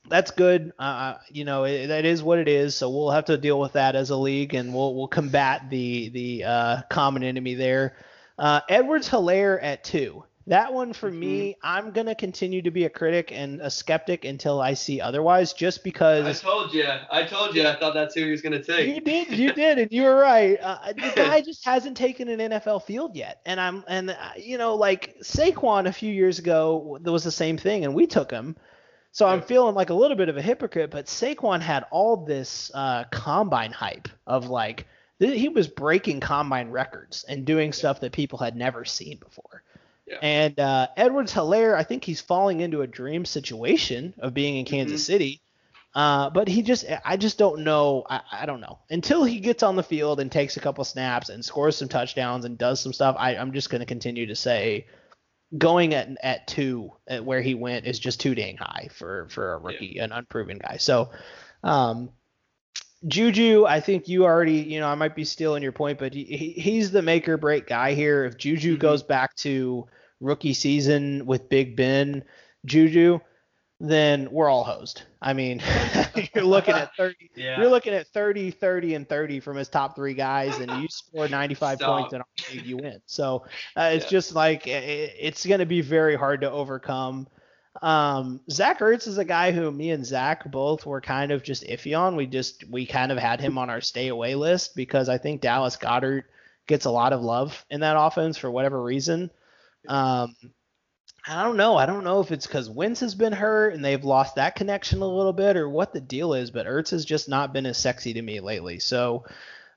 that's good. Uh, uh, you know, it, that is what it is. So we'll have to deal with that as a league, and we'll we'll combat the the uh, common enemy there. Uh, Edwards Helaire at two. That one for mm-hmm. me, I'm gonna continue to be a critic and a skeptic until I see otherwise. Just because I told you, I told you, I thought that's who he was gonna take. You did, you did, and you were right. Uh, the guy just hasn't taken an NFL field yet, and I'm, and uh, you know, like Saquon a few years ago, there was the same thing, and we took him. So I'm feeling like a little bit of a hypocrite, but Saquon had all this uh, combine hype of like he was breaking combine records and doing stuff that people had never seen before. And uh, Edwards Helaire, I think he's falling into a dream situation of being in Kansas mm-hmm. City. Uh, but he just, I just don't know. I, I don't know until he gets on the field and takes a couple snaps and scores some touchdowns and does some stuff. I, I'm just going to continue to say going at at two at where he went is just too dang high for for a rookie, yeah. an unproven guy. So, um, Juju, I think you already, you know, I might be stealing your point, but he, he's the make or break guy here. If Juju mm-hmm. goes back to rookie season with Big Ben, Juju, then we're all hosed. I mean, you're looking at 30, yeah. you're looking at 30, 30, and 30 from his top three guys, and you score 95 Stop. points and you win. So uh, it's yeah. just like it, it's going to be very hard to overcome. Um, Zach Ertz is a guy who me and Zach both were kind of just iffy on. We just we kind of had him on our stay away list because I think Dallas Goedert gets a lot of love in that offense for whatever reason. Um, I don't know. I don't know if it's because Wentz has been hurt and they've lost that connection a little bit or what the deal is, but Ertz has just not been as sexy to me lately. So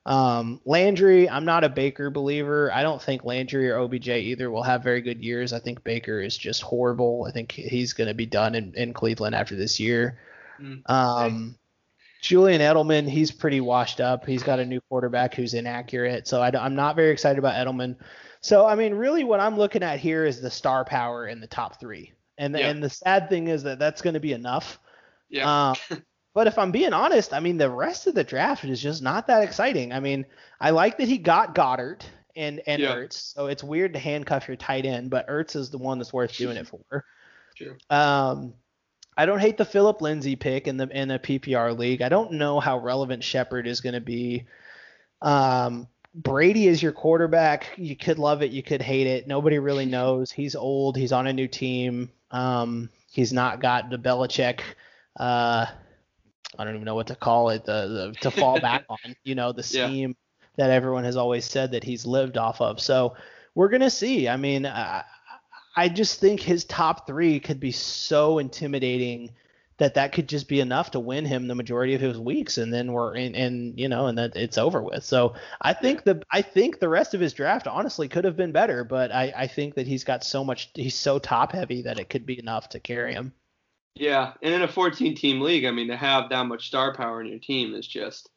um, Landry, I'm not a Baker believer. I don't think Landry or OBJ either will have very good years. I think Baker is just horrible. I think he's going to be done in, in Cleveland after this year. Mm-hmm. Um, Julian Edelman, he's pretty washed up. He's got a new quarterback who's inaccurate. So I, am not very excited about Edelman. So I mean, really, what I'm looking at here is the star power in the top three, and the, yeah. and the sad thing is that that's going to be enough. Yeah. Um, but if I'm being honest, I mean, the rest of the draft is just not that exciting. I mean, I like that he got Goedert and and yeah. Ertz, so it's weird to handcuff your tight end, but Ertz is the one that's worth doing it for. True. Um, I don't hate the Philip Lindsay pick in the in the PPR league. I don't know how relevant Shepard is going to be. Um, Brady is your quarterback. You could love it, you could hate it. Nobody really knows. He's old. He's on a new team. Um, he's not got the Belichick. Uh, I don't even know what to call it. The, the to fall back on. You know the scheme yeah. that everyone has always said that he's lived off of. So we're gonna see. I mean, I, I just think his top three could be so intimidating that that could just be enough to win him the majority of his weeks and then we're in and you know and that it's over with. So i think the i think the rest of his draft honestly could have been better but i i think that he's got so much he's so top heavy that it could be enough to carry him. Yeah. And in a 14 team league i mean to have that much star power in your team is just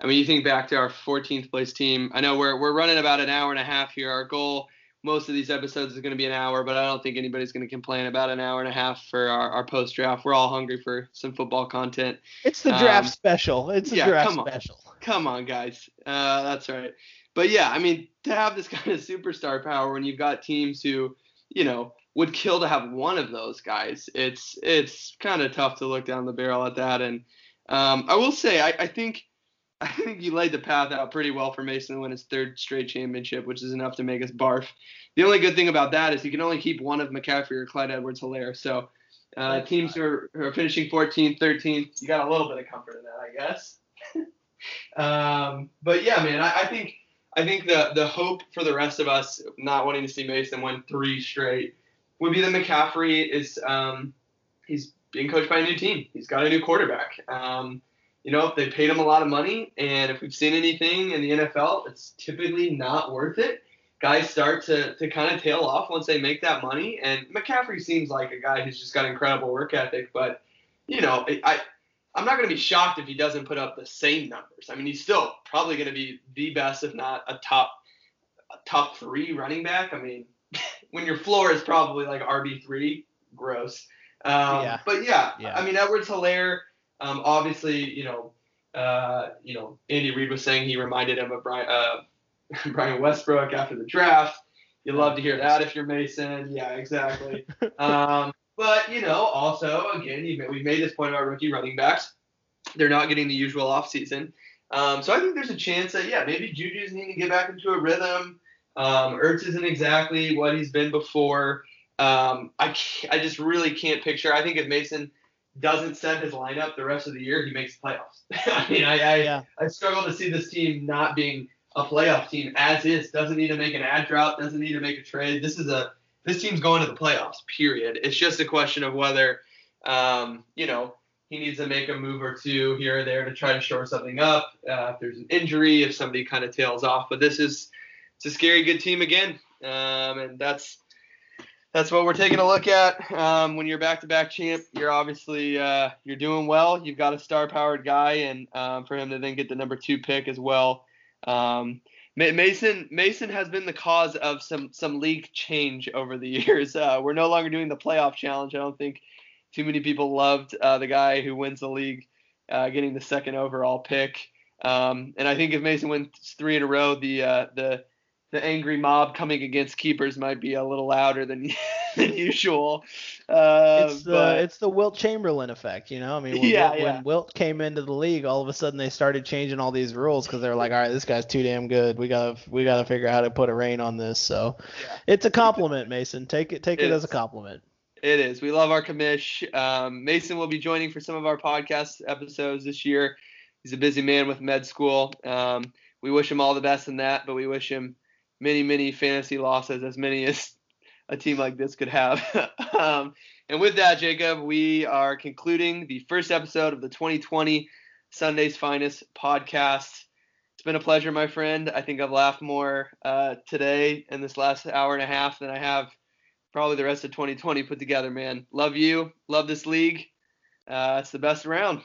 i mean you think back to our 14th place team i know we're we're running about an hour and a half here. Our goal most of these episodes is going to be an hour, but I don't think anybody's going to complain about an hour and a half for our, our post draft. We're all hungry for some football content. It's the draft um, special. It's the yeah, draft come on. special. Come on, guys. Uh, that's right. But yeah, I mean, to have this kind of superstar power when you've got teams who, you know, would kill to have one of those guys, it's it's kind of tough to look down the barrel at that. And um, I will say, I, I think I think you laid the path out pretty well for Mason to win his third straight championship, which is enough to make us barf. The only good thing about that is he can only keep one of McCaffrey or Clyde Edwards Helaire. So uh, teams who are, who are, finishing 14th, 13th, you got a little bit of comfort in that, I guess. um, but yeah, man, I, I, think I think the the hope for the rest of us not wanting to see Mason win three straight would be that McCaffrey is um, he's being coached by a new team. He's got a new quarterback. Um, you know, if they paid him a lot of money, and if we've seen anything in the NFL, it's typically not worth it. Guys start to, to kind of tail off once they make that money, and McCaffrey seems like a guy who's just got incredible work ethic. But you know, I I'm not going to be shocked if he doesn't put up the same numbers. I mean, he's still probably going to be the best, if not a top a top three running back. I mean, when your floor is probably like RB three, gross. Um, yeah. But yeah, yeah, I mean, Edwards Helaire um, obviously, you know, uh, you know, Andy Reid was saying he reminded him of Brian, uh, Brian Westbrook after the draft. You love to hear that if you're Mason. Yeah, exactly. um, but you know, also again, we made this point about rookie running backs. They're not getting the usual offseason. Um, so I think there's a chance that yeah, maybe Juju's needing to get back into a rhythm. Um, Ertz isn't exactly what he's been before. Um, I I just really can't picture. I think if Mason doesn't set his lineup the rest of the year, he makes playoffs. I mean, I I, yeah. I struggle to see this team not being a playoff team as is. Doesn't need to make an add drop. Doesn't need to make a trade. This is a this team's going to the playoffs. Period. It's just a question of whether, um, you know, he needs to make a move or two here or there to try to shore something up. Uh, if there's an injury, if somebody kind of tails off. But this is it's a scary good team again, um, and that's that's what we're taking a look at. Um, when you're back-to-back champ, you're obviously uh, you're doing well. You've got a star-powered guy, and um, for him to then get the number two pick as well. Um, Mason Mason has been the cause of some some league change over the years. Uh, we're no longer doing the playoff challenge. I don't think too many people loved uh, the guy who wins the league uh, getting the second overall pick. Um, and I think if Mason wins three in a row, the uh, the the angry mob coming against keepers might be a little louder than, than usual. Uh, it's the but, it's the Wilt Chamberlain effect, you know. I mean, when, yeah, Wilt, yeah. when Wilt came into the league, all of a sudden they started changing all these rules because they're like, all right, this guy's too damn good. We gotta we gotta figure out how to put a rein on this. So yeah. it's a compliment, Mason. Take it take it, it as a compliment. It is. We love our commish. Um, Mason will be joining for some of our podcast episodes this year. He's a busy man with med school. Um, we wish him all the best in that, but we wish him many, many fantasy losses, as many as a team like this could have. um, and with that, Jacob, we are concluding the first episode of the 2020 Sunday's Finest podcast. It's been a pleasure, my friend. I think I've laughed more uh, today in this last hour and a half than I have probably the rest of 2020 put together, man. Love you. Love this league. Uh, it's the best around.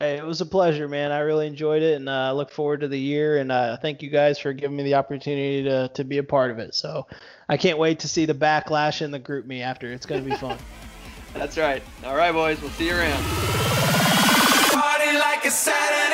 Hey, it was a pleasure, man. I really enjoyed it, and I uh, look forward to the year. And uh, thank you guys for giving me the opportunity to to be a part of it. So I can't wait to see the backlash in the GroupMe after. It's gonna be fun. That's right. All right, boys. We'll see you around. Party like a Saturday night.